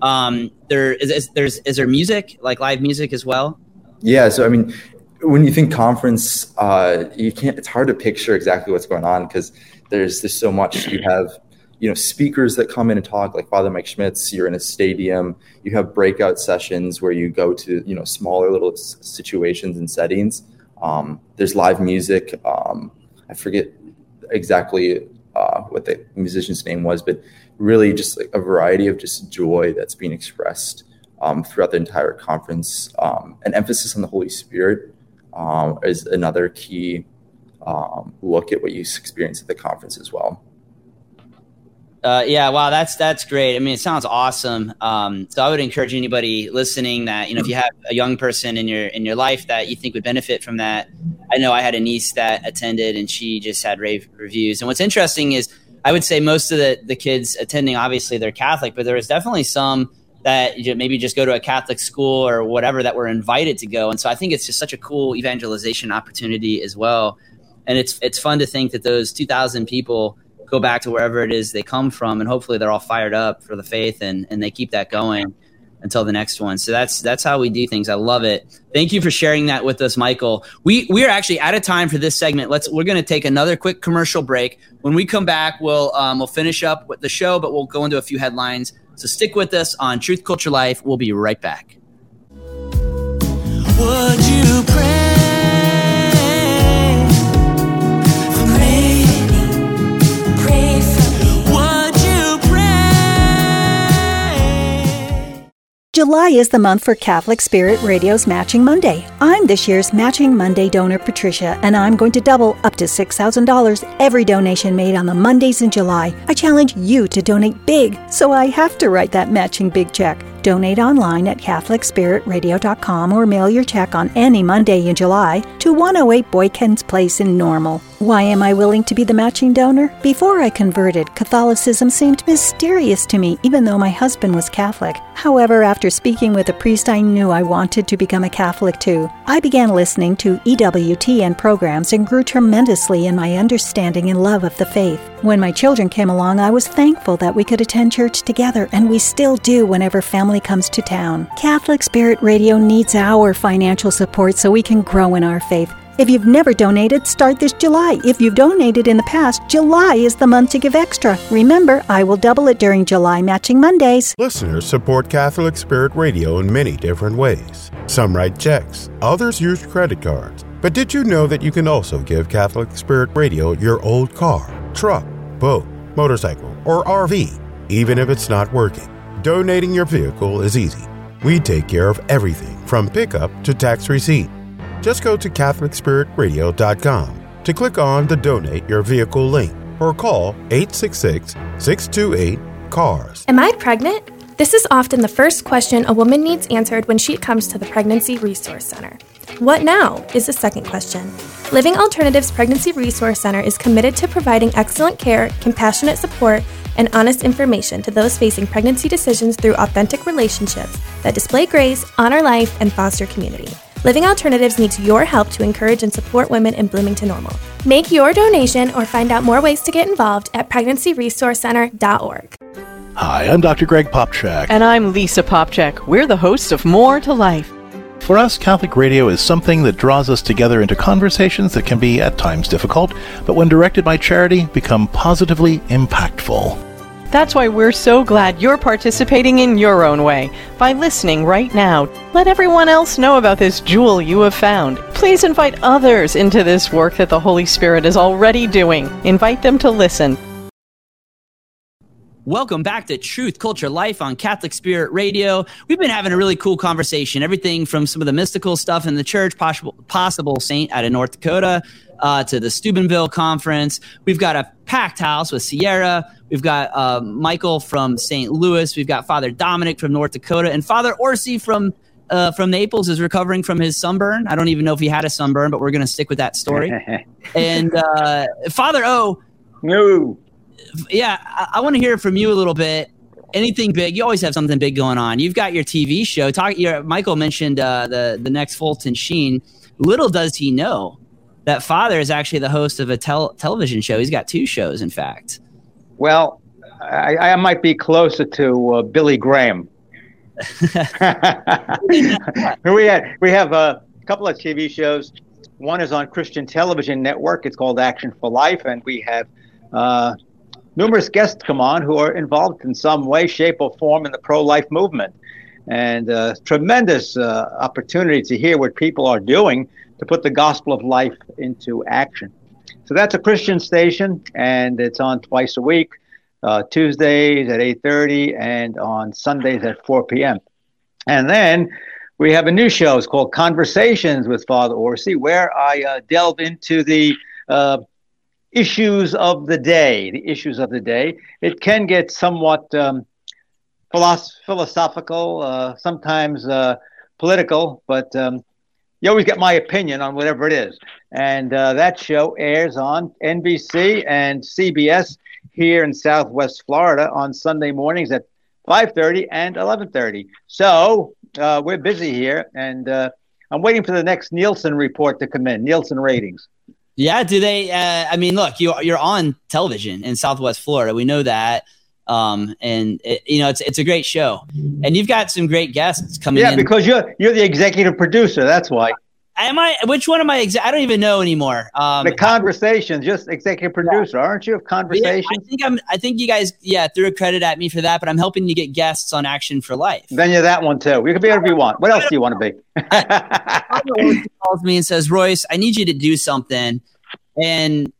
Um, there is, is there's is there music like live music as well? Yeah. So, I mean, when you think conference, uh, you can't. It's hard to picture exactly what's going on because there's there's so much. You have you know speakers that come in and talk like father mike schmitz you're in a stadium you have breakout sessions where you go to you know smaller little situations and settings um, there's live music um, i forget exactly uh, what the musician's name was but really just like a variety of just joy that's being expressed um, throughout the entire conference. Um, an emphasis on the holy spirit um, is another key um, look at what you experience at the conference as well Uh, yeah, wow, that's that's great. I mean, it sounds awesome. Um, so I would encourage anybody listening that you know if you have a young person in your in your life that you think would benefit from that. I know I had a niece that attended, and she just had rave reviews. And what's interesting is, I would say most of the the kids attending, obviously they're Catholic, but there was definitely some that maybe just go to a Catholic school or whatever that were invited to go. And so I think it's just such a cool evangelization opportunity as well. And it's it's fun to think that those two thousand people go back to wherever it is they come from and hopefully they're all fired up for the faith and, and they keep that going until the next one. So that's that's how we do things. I love it. Thank you for sharing that with us michael. We we are actually out of time for this segment. Let's we're going to take another quick commercial break. When we come back we'll um, we'll finish up with the show but we'll go into a few headlines. So stick with us on truth culture life. We'll be right back. Would you pray July is the month for Catholic Spirit Radio's Matching Monday. I'm this year's Matching Monday donor, Patricia, and I'm going to double up to $6,000 every donation made on the Mondays in July. I challenge you to donate big, so I have to write that matching big check. Donate online at CatholicSpiritRadio.com or mail your check on any Monday in July to 108 Boykins Place in Normal. Why am I willing to be the matching donor? Before I converted, Catholicism seemed mysterious to me, even though my husband was Catholic. However, after speaking with a priest, I knew I wanted to become a Catholic too. I began listening to EWTN programs and grew tremendously in my understanding and love of the faith. When my children came along, I was thankful that we could attend church together, and we still do whenever family comes to town. Catholic Spirit Radio needs our financial support so we can grow in our faith. If you've never donated, start this July. If you've donated in the past, July is the month to give extra. Remember, I will double it during July matching Mondays. Listeners support Catholic Spirit Radio in many different ways. Some write checks, others use credit cards. But did you know that you can also give Catholic Spirit Radio your old car, truck, boat, motorcycle, or RV, even if it's not working? Donating your vehicle is easy. We take care of everything from pickup to tax receipt. Just go to CatholicSpiritRadio.com to click on the Donate Your Vehicle link or call 866 628 CARS. Am I pregnant? This is often the first question a woman needs answered when she comes to the Pregnancy Resource Center. What now is the second question. Living Alternatives Pregnancy Resource Center is committed to providing excellent care, compassionate support, and honest information to those facing pregnancy decisions through authentic relationships that display grace, honor life, and foster community. Living Alternatives needs your help to encourage and support women in Bloomington Normal. Make your donation or find out more ways to get involved at pregnancyresourcecenter.org. Hi, I'm Dr. Greg Popcak. And I'm Lisa Popcak. We're the hosts of More to Life. For us, Catholic radio is something that draws us together into conversations that can be at times difficult, but when directed by charity, become positively impactful. That's why we're so glad you're participating in your own way by listening right now. Let everyone else know about this jewel you have found. Please invite others into this work that the Holy Spirit is already doing. Invite them to listen. Welcome back to Truth Culture Life on Catholic Spirit Radio. We've been having a really cool conversation. Everything from some of the mystical stuff in the church, possible, possible saint out of North Dakota, uh, to the Steubenville conference. We've got a packed house with Sierra. We've got uh, Michael from St. Louis. We've got Father Dominic from North Dakota, and Father Orsi from uh, from Naples is recovering from his sunburn. I don't even know if he had a sunburn, but we're going to stick with that story. and uh, Father O. No yeah, I, I want to hear from you a little bit. Anything big? You always have something big going on. You've got your TV show. Talk. Your Michael mentioned uh, the the next Fulton Sheen. Little does he know that father is actually the host of a tel- television show. He's got two shows, in fact. Well, I, I might be closer to uh, Billy Graham. we had we have a couple of TV shows. One is on Christian Television Network. It's called Action for Life, and we have uh, numerous guests come on who are involved in some way, shape, or form in the pro-life movement, and uh, tremendous uh, opportunity to hear what people are doing to put the gospel of life into action. So that's a Christian station, and it's on twice a week, uh, Tuesdays at 8:30 and on Sundays at 4 p.m. And then we have a new show. It's called Conversations with Father Orsi, where I uh, delve into the uh, issues of the day. The issues of the day. It can get somewhat um, philosoph- philosophical, uh, sometimes uh, political, but um, you always get my opinion on whatever it is. And uh, that show airs on NBC and CBS here in Southwest Florida on Sunday mornings at 5:30 and 11:30. So uh, we're busy here, and uh, I'm waiting for the next Nielsen report to come in. Nielsen ratings. Yeah, do they? Uh, I mean, look, you you're on television in Southwest Florida. We know that, um, and it, you know it's it's a great show, and you've got some great guests coming. Yeah, in. because you're you're the executive producer. That's why. Am I? Which one am I? Exa- I don't even know anymore. Um, the conversations, just executive producer, aren't you? Of yeah. I think I'm. I think you guys, yeah, threw a credit at me for that, but I'm helping you get guests on Action for Life. Then you're that one too. You can be whatever you want. What else do you want to be? Calls me and says, "Royce, I need you to do something," and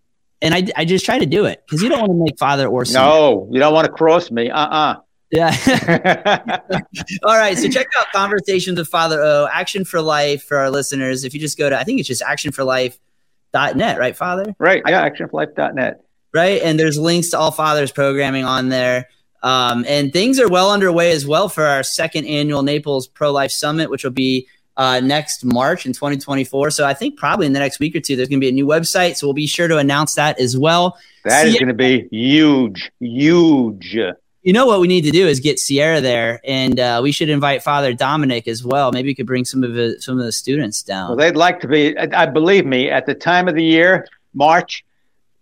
and I, I just try to do it because you don't want to make Father Orson. no, you don't want to cross me. Uh Yeah. uh All right. So check out Conversations with Father O, Action for Life for our listeners. If you just go to, I think it's just actionforlife.net, right, Father? right. Yeah, actionforlife.net. Right. And there's links to all Father's programming on there. Um, and things are well underway as well for our second annual Naples Pro Life Summit, which will be uh, next March in 2024. So I think probably in the next week or two, there's going to be a new website. So we'll be sure to announce that as well. That is See- going to be huge, huge. You know what we need to do is get Sierra there, and uh, we should invite Father Dominic as well. Maybe we could bring some of the, some of the students down. Well, they'd like to be. I I believe me. At the time of the year, March,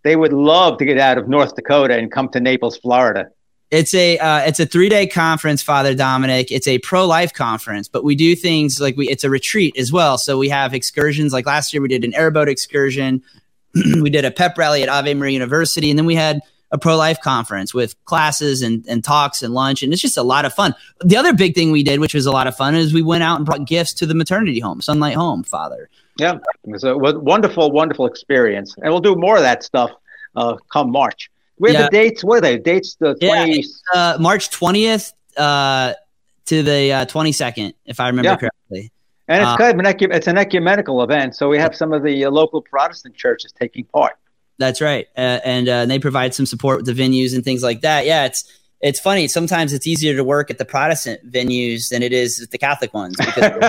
they would love to get out of North Dakota and come to Naples, Florida. It's a uh, it's a three day conference, Father Dominic. It's a pro life conference, but we do things like we it's a retreat as well. So we have excursions. Like last year, we did an airboat excursion. we did a pep rally at Ave Maria University, and then we had a pro life conference with classes and, and talks and lunch, and it's just a lot of fun. The other big thing we did, which was a lot of fun, is we went out and brought gifts to the maternity home, Sunlight Home, Father. Yeah, it was a wonderful, wonderful experience, and we'll do more of that stuff uh, come March. Where Yeah. the dates? What are they? Dates the Yeah, it's, uh, March twentieth uh, to the twenty second, if I remember Yeah. correctly. And it's Uh, kind of an ecu- it's an ecumenical event, so we have some of the uh, local Protestant churches taking part. That's right, uh, and uh, they provide some support with the venues and things like that. Yeah, it's it's funny. Sometimes it's easier to work at the Protestant venues than it is at the Catholic ones because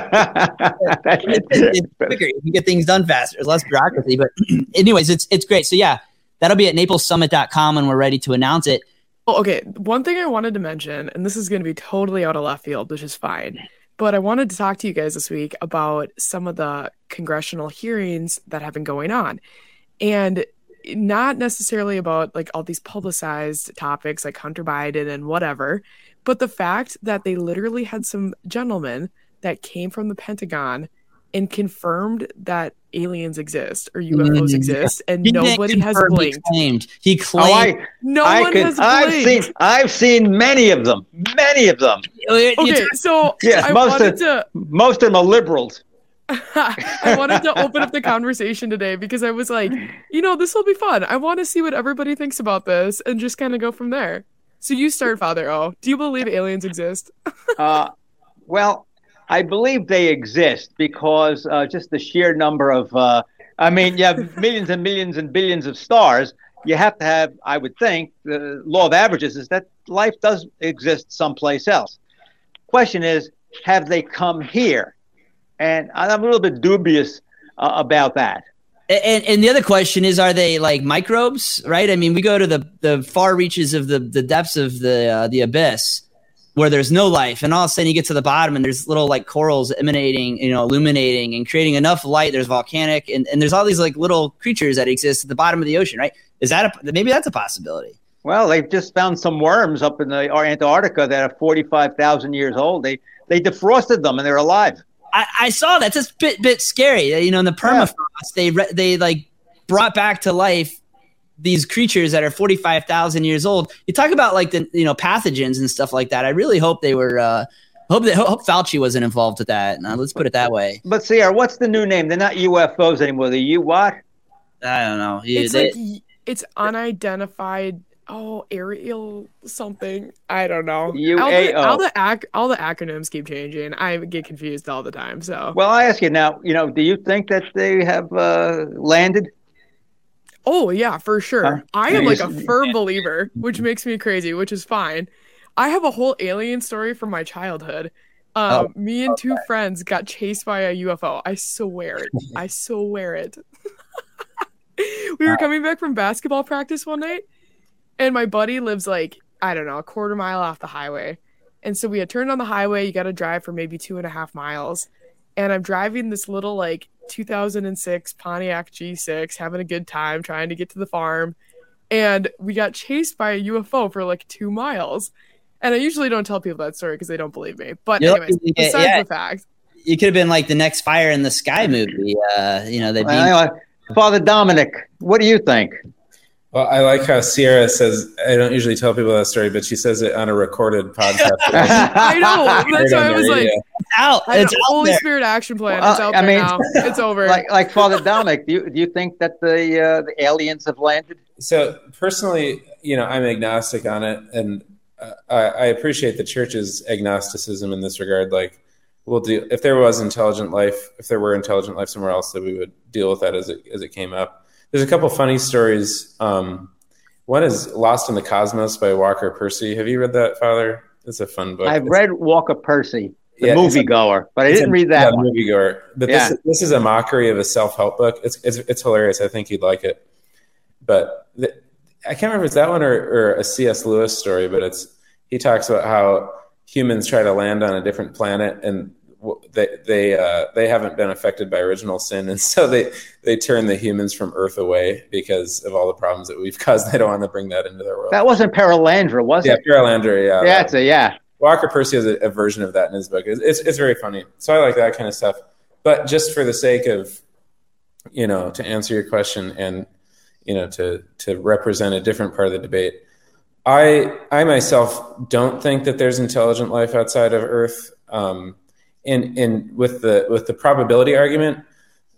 it's, it's quicker. You can get things done faster. There's less bureaucracy. But anyways, it's it's great. So yeah, that'll be at naplessummit.com and we're ready to announce it. Oh, okay. One thing I wanted to mention, and this is going to be totally out of left field, which is fine, but I wanted to talk to you guys this week about some of the congressional hearings that have been going on. And not necessarily about like all these publicized topics like Hunter Biden and whatever, but the fact that they literally had some gentlemen that came from the Pentagon and confirmed that aliens exist or UFOs Mm. exist, and He nobody has confirm, he blinked. claimed. He Oh, claimed. I, No I one can, has I've blinked. seen I've seen many of them, many of them. Okay, so Yes, I most of to most of them are liberals. I wanted to open up the conversation today because I was like, you know, this will be fun. I want to see what everybody thinks about this and just kind of go from there. So you start, Father O. Do you believe aliens exist? Uh, well, I believe they exist because uh, just the sheer number of, uh, I mean, you have millions and millions and billions of stars. You have to have, I would think, the law of averages is that life does exist someplace else. Question is, have they come here? And I'm a little bit dubious uh, about that. And, and the other question is, are they like microbes? Right? I mean, we go to the, the far reaches of the, the depths of the uh, the abyss, where there's no life, and all of a sudden you get to the bottom, and there's little like corals emanating, you know, illuminating and creating enough light. There's volcanic, and, and there's all these like little creatures that exist at the bottom of the ocean. Right? Is that a, maybe that's a possibility? Well, they've just found some worms up in the Antarctica that are 45,000 years old. They they defrosted them and they're alive. I, I saw that. That's a bit bit scary. You know, in the permafrost, they re- they like brought back to life these creatures that are 45,000 years old. You talk about like the you know pathogens and stuff like that. I really hope they were uh hope that hope Fauci wasn't involved with that. Now, let's put it that way. But Sierra, what's the new name? They're not UFOs anymore. They're you what? I don't know. Yeah, It's they- like it's unidentified. Oh, aerial something. I don't know. All the, UAO. all the ac- all the acronyms keep changing. I get confused all the time. So, Well, I ask you now. You know, do you think that they have uh, landed? oh yeah, for sure. Huh? I am like a firm believer, which makes me crazy, which is fine. I have a whole alien story from my childhood. Um, Oh, me and two friends got chased by a UFO. I swear it. I swear it. we were coming back from basketball practice one night, and my buddy lives like I don't know a quarter mile off the highway, and so we had turned on the highway. You got to drive for maybe two and a half miles, and I'm driving this little like 2006 Pontiac G6, having a good time trying to get to the farm, and we got chased by a UFO for like two miles. And I usually don't tell people that story because they don't believe me. But You're anyways, lucky besides yeah. the fact, you could have been like the next Fire in the Sky movie. Uh, you know, they beam Anyway, Father Dominic, what do you think? Well, I like how Sierra says, I don't usually tell people that story, but she says it on a recorded podcast. I know. That's why I was like, out. It's out Holy there. Spirit action plan. Well, it's out I there mean- now. It's over. like, like Father Dominic, do you do you think that the uh, the aliens have landed? So personally, you know, I'm agnostic on it, and uh, I, I appreciate the church's agnosticism in this regard. Like, we'll do if there was intelligent life, if there were intelligent life somewhere else, that we would deal with that as it as it came up. There's a couple funny stories. Um, one is "Lost in the Cosmos" by Walker Percy. Have you read that, Father? It's a fun book. I've It's- read Walker Percy, the Yeah, moviegoer, but I didn't a- read that yeah, one. moviegoer. But Yeah. this this is a mockery of a self help book. It's, it's it's hilarious. I think you'd like it. But the, I can't remember if it's that one or, or a C.S. Lewis story. But it's he talks about how humans try to land on a different planet and they they uh, they haven't been affected by original sin, and so they they turn the humans from Earth away because of all the problems that we've caused. They don't want to bring that into their world. That wasn't Perelandra, was yeah, it? Perelandra. Yeah, Yeah, it's a yeah. Walker Percy has a, a version of that in his book. It's, it's, it's very funny. So I like that kind of stuff. But just for the sake of, you know, to answer your question and, you know, to, to represent a different part of the debate, I, I myself don't think that there's intelligent life outside of Earth. Um, and, and with the, with the probability argument,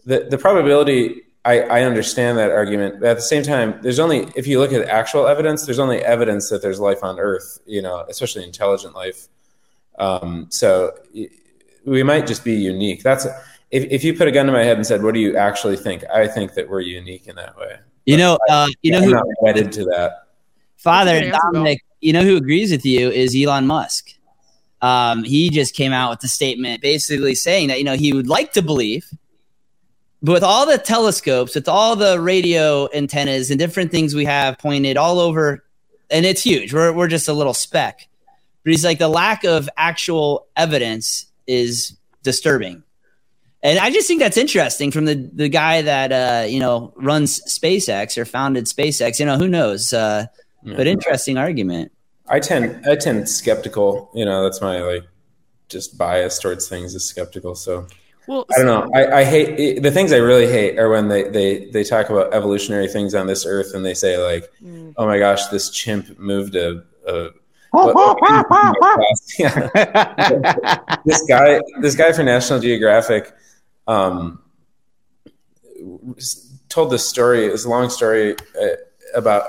the, the probability, I, I understand that argument. But at the same time, there's only, if you look at actual evidence, there's only evidence that there's life on Earth, you know, especially intelligent life. Um, so we might just be unique. That's, if, if you put a gun to my head and said, what do you actually think? I think that we're unique in that way. You know, uh, you know I'm who not wedded to that. Father That's a good answer, Dominic, you know who agrees with you is Elon Musk. Um, he just came out with the statement basically saying that you know he would like to believe, but with all the telescopes, with all the radio antennas and different things we have pointed all over, and it's huge. We're we're just a little speck. But he's like the lack of actual evidence is disturbing. And I just think that's interesting from the the guy that uh, you know runs SpaceX or founded SpaceX. You know, who knows? Uh, but interesting argument. I tend, I tend skeptical, you know, that's my like just bias towards things is skeptical. So well, I don't know. I, I hate the things I really hate are when they, they, they talk about evolutionary things on this earth and they say like, Mm. oh my gosh, this chimp moved a, a what- what- yeah. this guy, this guy for National Geographic, um, told this story. It's a long story uh, about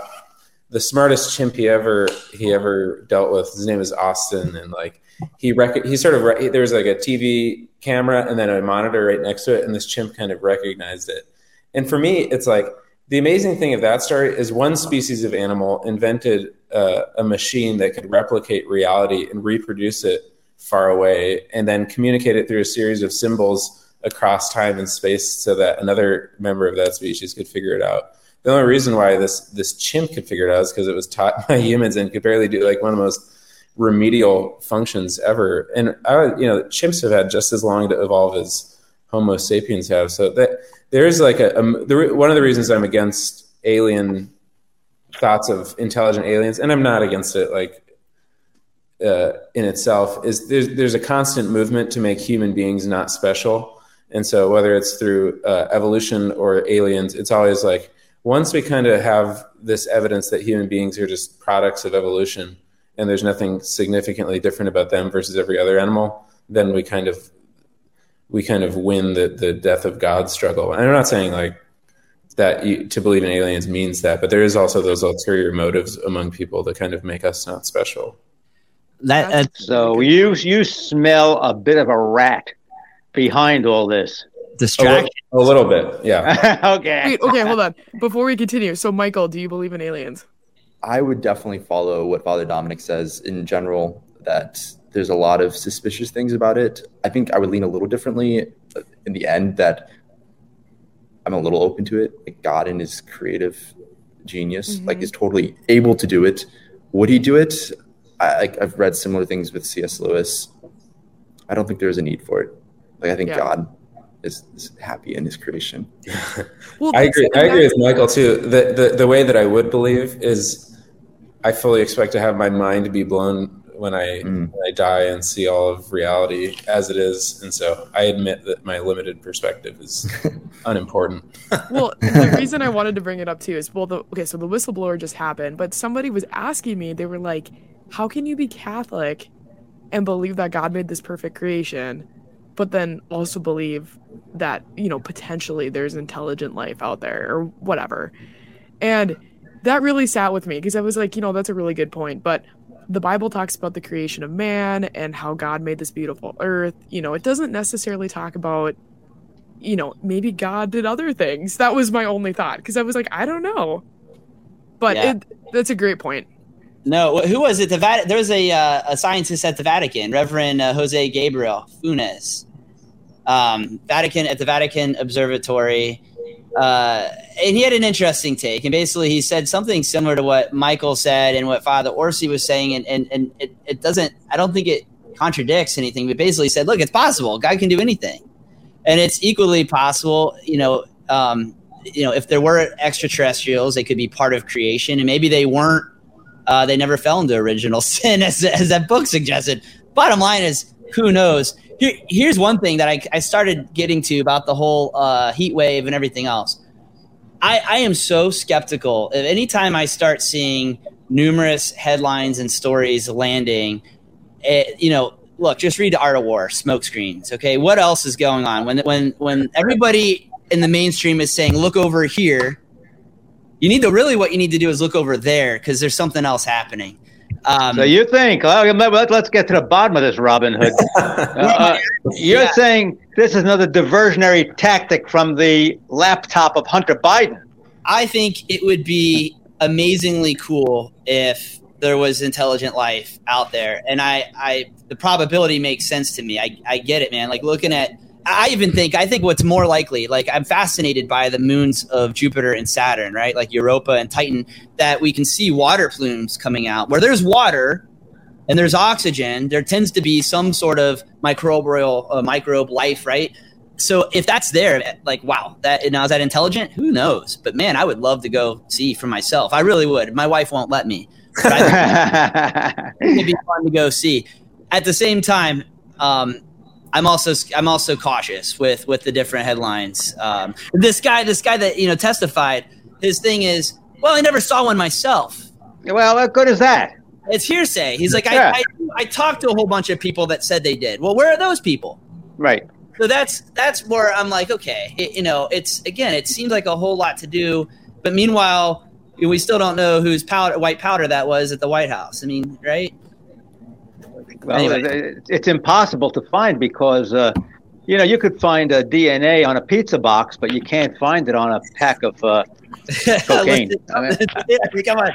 the smartest chimp he ever he ever dealt with. His name is Austin, and like he rec- he sort of re- there was like a TV camera and then a monitor right next to it, and this chimp kind of recognized it. And for me, it's like the amazing thing of that story is one species of animal invented uh, a machine that could replicate reality and reproduce it far away, and then communicate it through a series of symbols across time and space, so that another member of that species could figure it out. The only reason why this this chimp could figure it out is because it was taught by humans and could barely do like one of the most remedial functions ever. And I, you know, chimps have had just as long to evolve as Homo sapiens have. So that there's like a, a the, one of the reasons I'm against alien thoughts of intelligent aliens, and I'm not against it like uh, in itself, is there's there's a constant movement to make human beings not special. And so whether it's through uh, evolution or aliens, it's always like once we kind of have this evidence that human beings are just products of evolution and there's nothing significantly different about them versus every other animal, then we kind of we kind of win the the death of God struggle. And I'm not saying like that you, to believe in aliens means that, but there is also those ulterior motives among people that kind of make us not special. That uh, So you you smell a bit of a rat behind all this. Distraction. A little bit, yeah. okay. Wait, okay, hold on. Before we continue, so Michael, do you believe in aliens? I would definitely follow what Father Dominic says in general, that there's a lot of suspicious things about it. I think I would lean a little differently in the end, that I'm a little open to it. Like God in his creative genius, mm-hmm. like is totally able to do it. Would he do it? I, like I've read similar things with C.S. Lewis. I don't think there's a need for it. Like I think Yeah. God is, is happy in his creation. Well, I that's- agree. I agree with Michael too. The, the the way that I would believe is, I fully expect to have my mind be blown when I mm. when I die and see all of reality as it is, and so I admit that my limited perspective is unimportant. well, the reason I wanted to bring it up too is well, the okay, so the whistleblower just happened, but somebody was asking me, they were like, "How can you be Catholic and believe that God made this perfect creation, but then also believe that you know potentially there's intelligent life out there or whatever?" And that really sat with me because I was like, you know, that's a really good point, but the Bible talks about the creation of man and how God made this beautiful earth. You know, it doesn't necessarily talk about you know, maybe God did other things. That was my only thought because I was like, I don't know. But Yeah. it, that's a great point. No, who was it? The there was a uh, a scientist at the Vatican, Reverend uh, Jose Gabriel Funes, um, Vatican at the Vatican Observatory, uh, and he had an interesting take. And basically, he said something similar to what Michael said and what Father Orsi was saying, and and, and it, it doesn't. I don't think it contradicts anything. But basically, said, look, it's possible. God can do anything, and it's equally possible. You know. Um, you know, if there were extraterrestrials, they could be part of creation, and maybe they weren't uh, they never fell into original sin, as, as that book suggested. Bottom line is, who knows? Here, here's one thing that I, I started getting to about the whole uh, heat wave and everything else. I, I am so skeptical. If anytime I start seeing numerous headlines and stories landing, it, you know, look, just read the Art of War, smokescreens. Okay, what else is going on when when when everybody in the mainstream is saying, "Look over here," you need to really what you need to do is look over there because there's something else happening. Um, So you think? Well, let- let's get to the bottom of this, Robin Hood. Uh, uh, you're Yeah. saying this is another diversionary tactic from the laptop of Hunter Biden. I think it would be amazingly cool if there was intelligent life out there, and I, I, the probability makes sense to me. I, I get it, man. Like looking at, I even think, I think what's more likely. Like I'm fascinated by the moons of Jupiter and Saturn, right? Like Europa and Titan, that we can see water plumes coming out where there's water. And there's oxygen. There tends to be some sort of microbial uh, microbe life, right? so if that's there, like wow, that now is that intelligent? Who knows? But man, I would love to go see for myself. I really would. My wife won't let me. But I it'd be fun to go see. At the same time, um, I'm also I'm also cautious with with the different headlines. Um, this guy, this guy that you know testified, his thing is, well, I never saw one myself. well, what good is that? It's hearsay. He's like, Yeah. I, I I talked to a whole bunch of people that said they did. Well, where are those people? Right. So that's that's where I'm like, okay, it, you know, it's again, it seems like a whole lot to do, but meanwhile, we still don't know whose powder, white powder that was at the White House. I mean, right? Well, Anyway. it- it's impossible to find because, uh, you know, you could find a DNA on a pizza box, but you can't find it on a pack of uh, cocaine. I mean, Come on.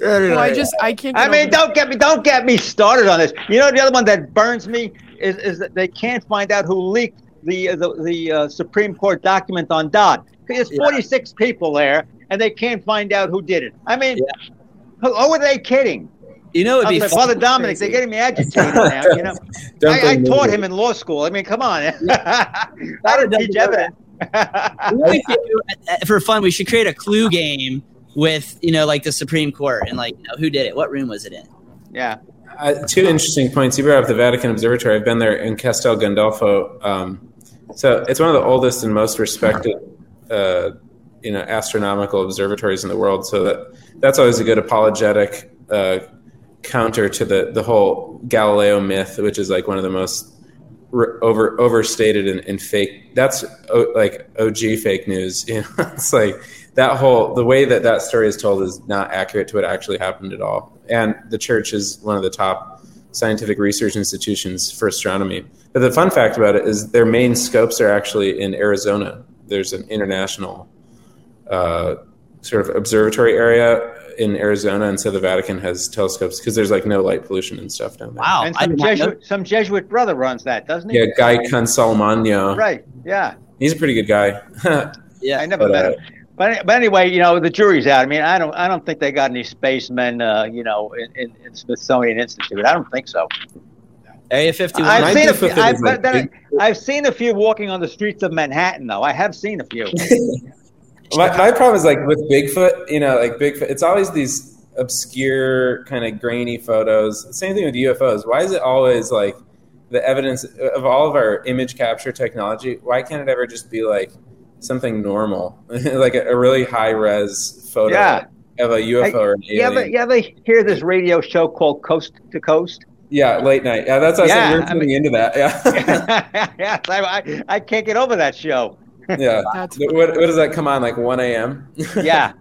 Well, I just I can't. I mean, over- don't get me don't get me started on this. You know, the other one that burns me is, is that they can't find out who leaked the uh, the, the uh, Supreme Court document on Dobbs. There's Yeah. 46 people there, and they can't find out who did it. I mean, who, who are they kidding? You know, it'd be like, Father Dominic, they're getting me agitated now. You know, I, I taught him in law school. I mean, come on. I don't teach evidence. Do- for fun, we should create a clue game with you know, like the Supreme Court and like you know, who did it, what room was it in? yeah. Uh, two interesting points. You brought up the Vatican Observatory. I've been there in Castel Gandolfo. Um, so it's one of the oldest and most respected uh, you know astronomical observatories in the world. So that that's always a good apologetic uh, counter to the the whole Galileo myth, which is like one of the most over overstated and, and fake. That's o, like OG fake news. You know, it's like that whole the way that that story is told is not accurate to what actually happened at all. And the church is one of the top scientific research institutions for astronomy. But the fun fact about it is their main scopes are actually in Arizona. There's an international uh, sort of observatory area in Arizona, and so the Vatican has telescopes because there's like no light pollution and stuff down there. Wow. And some did know- Jesuit, some Jesuit brother runs that, doesn't he? Yeah, Guy Consolmagno. Right. Yeah. He's a pretty good guy. yeah. I never But, met uh, him. But, but anyway, you know, the jury's out. I mean, I don't I don't think they got any spacemen, uh, you know, in, in, in Smithsonian Institute. I don't think so. Area 51. I've seen a few, I've, like, but then big- I've seen a few walking on the streets of Manhattan, though. I have seen a few. my, my problem is like with Bigfoot, you know, like Bigfoot, it's always these obscure, kind of grainy photos. Same thing with UFOs. Why is it always like the evidence of all of our image capture technology? Why can't it ever just be like something normal, like a, a really high res photo Yeah. of a UFO or an alien? you ever hear this radio show called Coast to Coast? Yeah, late night. Yeah, that's what I Yeah, said. We're I tuning into that. Yeah, yes, I, I, I can't get over that show. Yeah. That's what, what does that come on? Like one a.m. Yeah.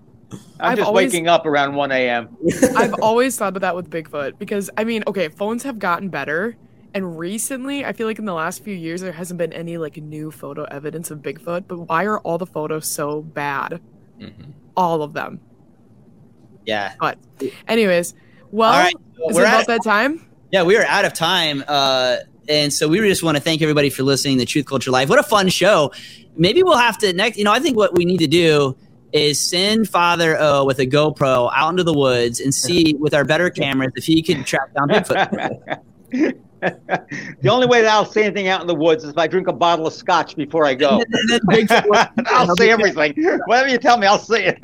I'm I've just always- waking up around 1 a.m. I've always thought of that with Bigfoot because I mean, okay, phones have gotten better, and recently, I feel like in the last few years there hasn't been any like new photo evidence of Bigfoot. But why are all the photos so bad? Mm-hmm. All of them. Yeah. But, anyways, well, All right, well, is we're it about at- that time? Yeah, we are out of time. Uh, and so we just want to thank everybody for listening to Truth Culture Live. What a fun show. Maybe we'll have to next, you know, I think what we need to do is send Father O with a GoPro out into the woods and see with our better cameras if he can track down Bigfoot. the only way that I'll see anything out in the woods is if I drink a bottle of scotch before I go. And then Bigfoot will- I'll see everything. Whatever you tell me, I'll see it.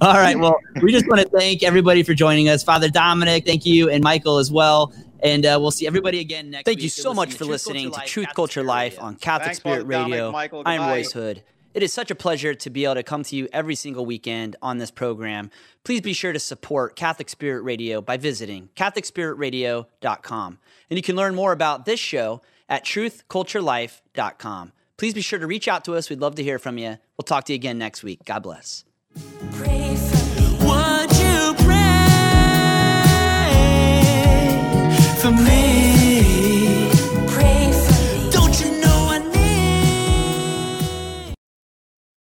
All right. Well, we just want to thank everybody for joining us. Father Dominic, thank you, and Michael as well. And uh, we'll see everybody again next week. Thank week. you so much for listening to Truth Culture Life on Catholic Thanks, Spirit Father Dominic, Radio. Michael. I'm Royce Hood. It is such a pleasure to be able to come to you every single weekend on this program. Please be sure to support Catholic Spirit Radio by visiting CatholicSpiritRadio.com. And you can learn more about this show at TruthCultureLife.com. Please be sure to reach out to us. We'd love to hear from you. We'll talk to you again next week. God bless. Pray for me.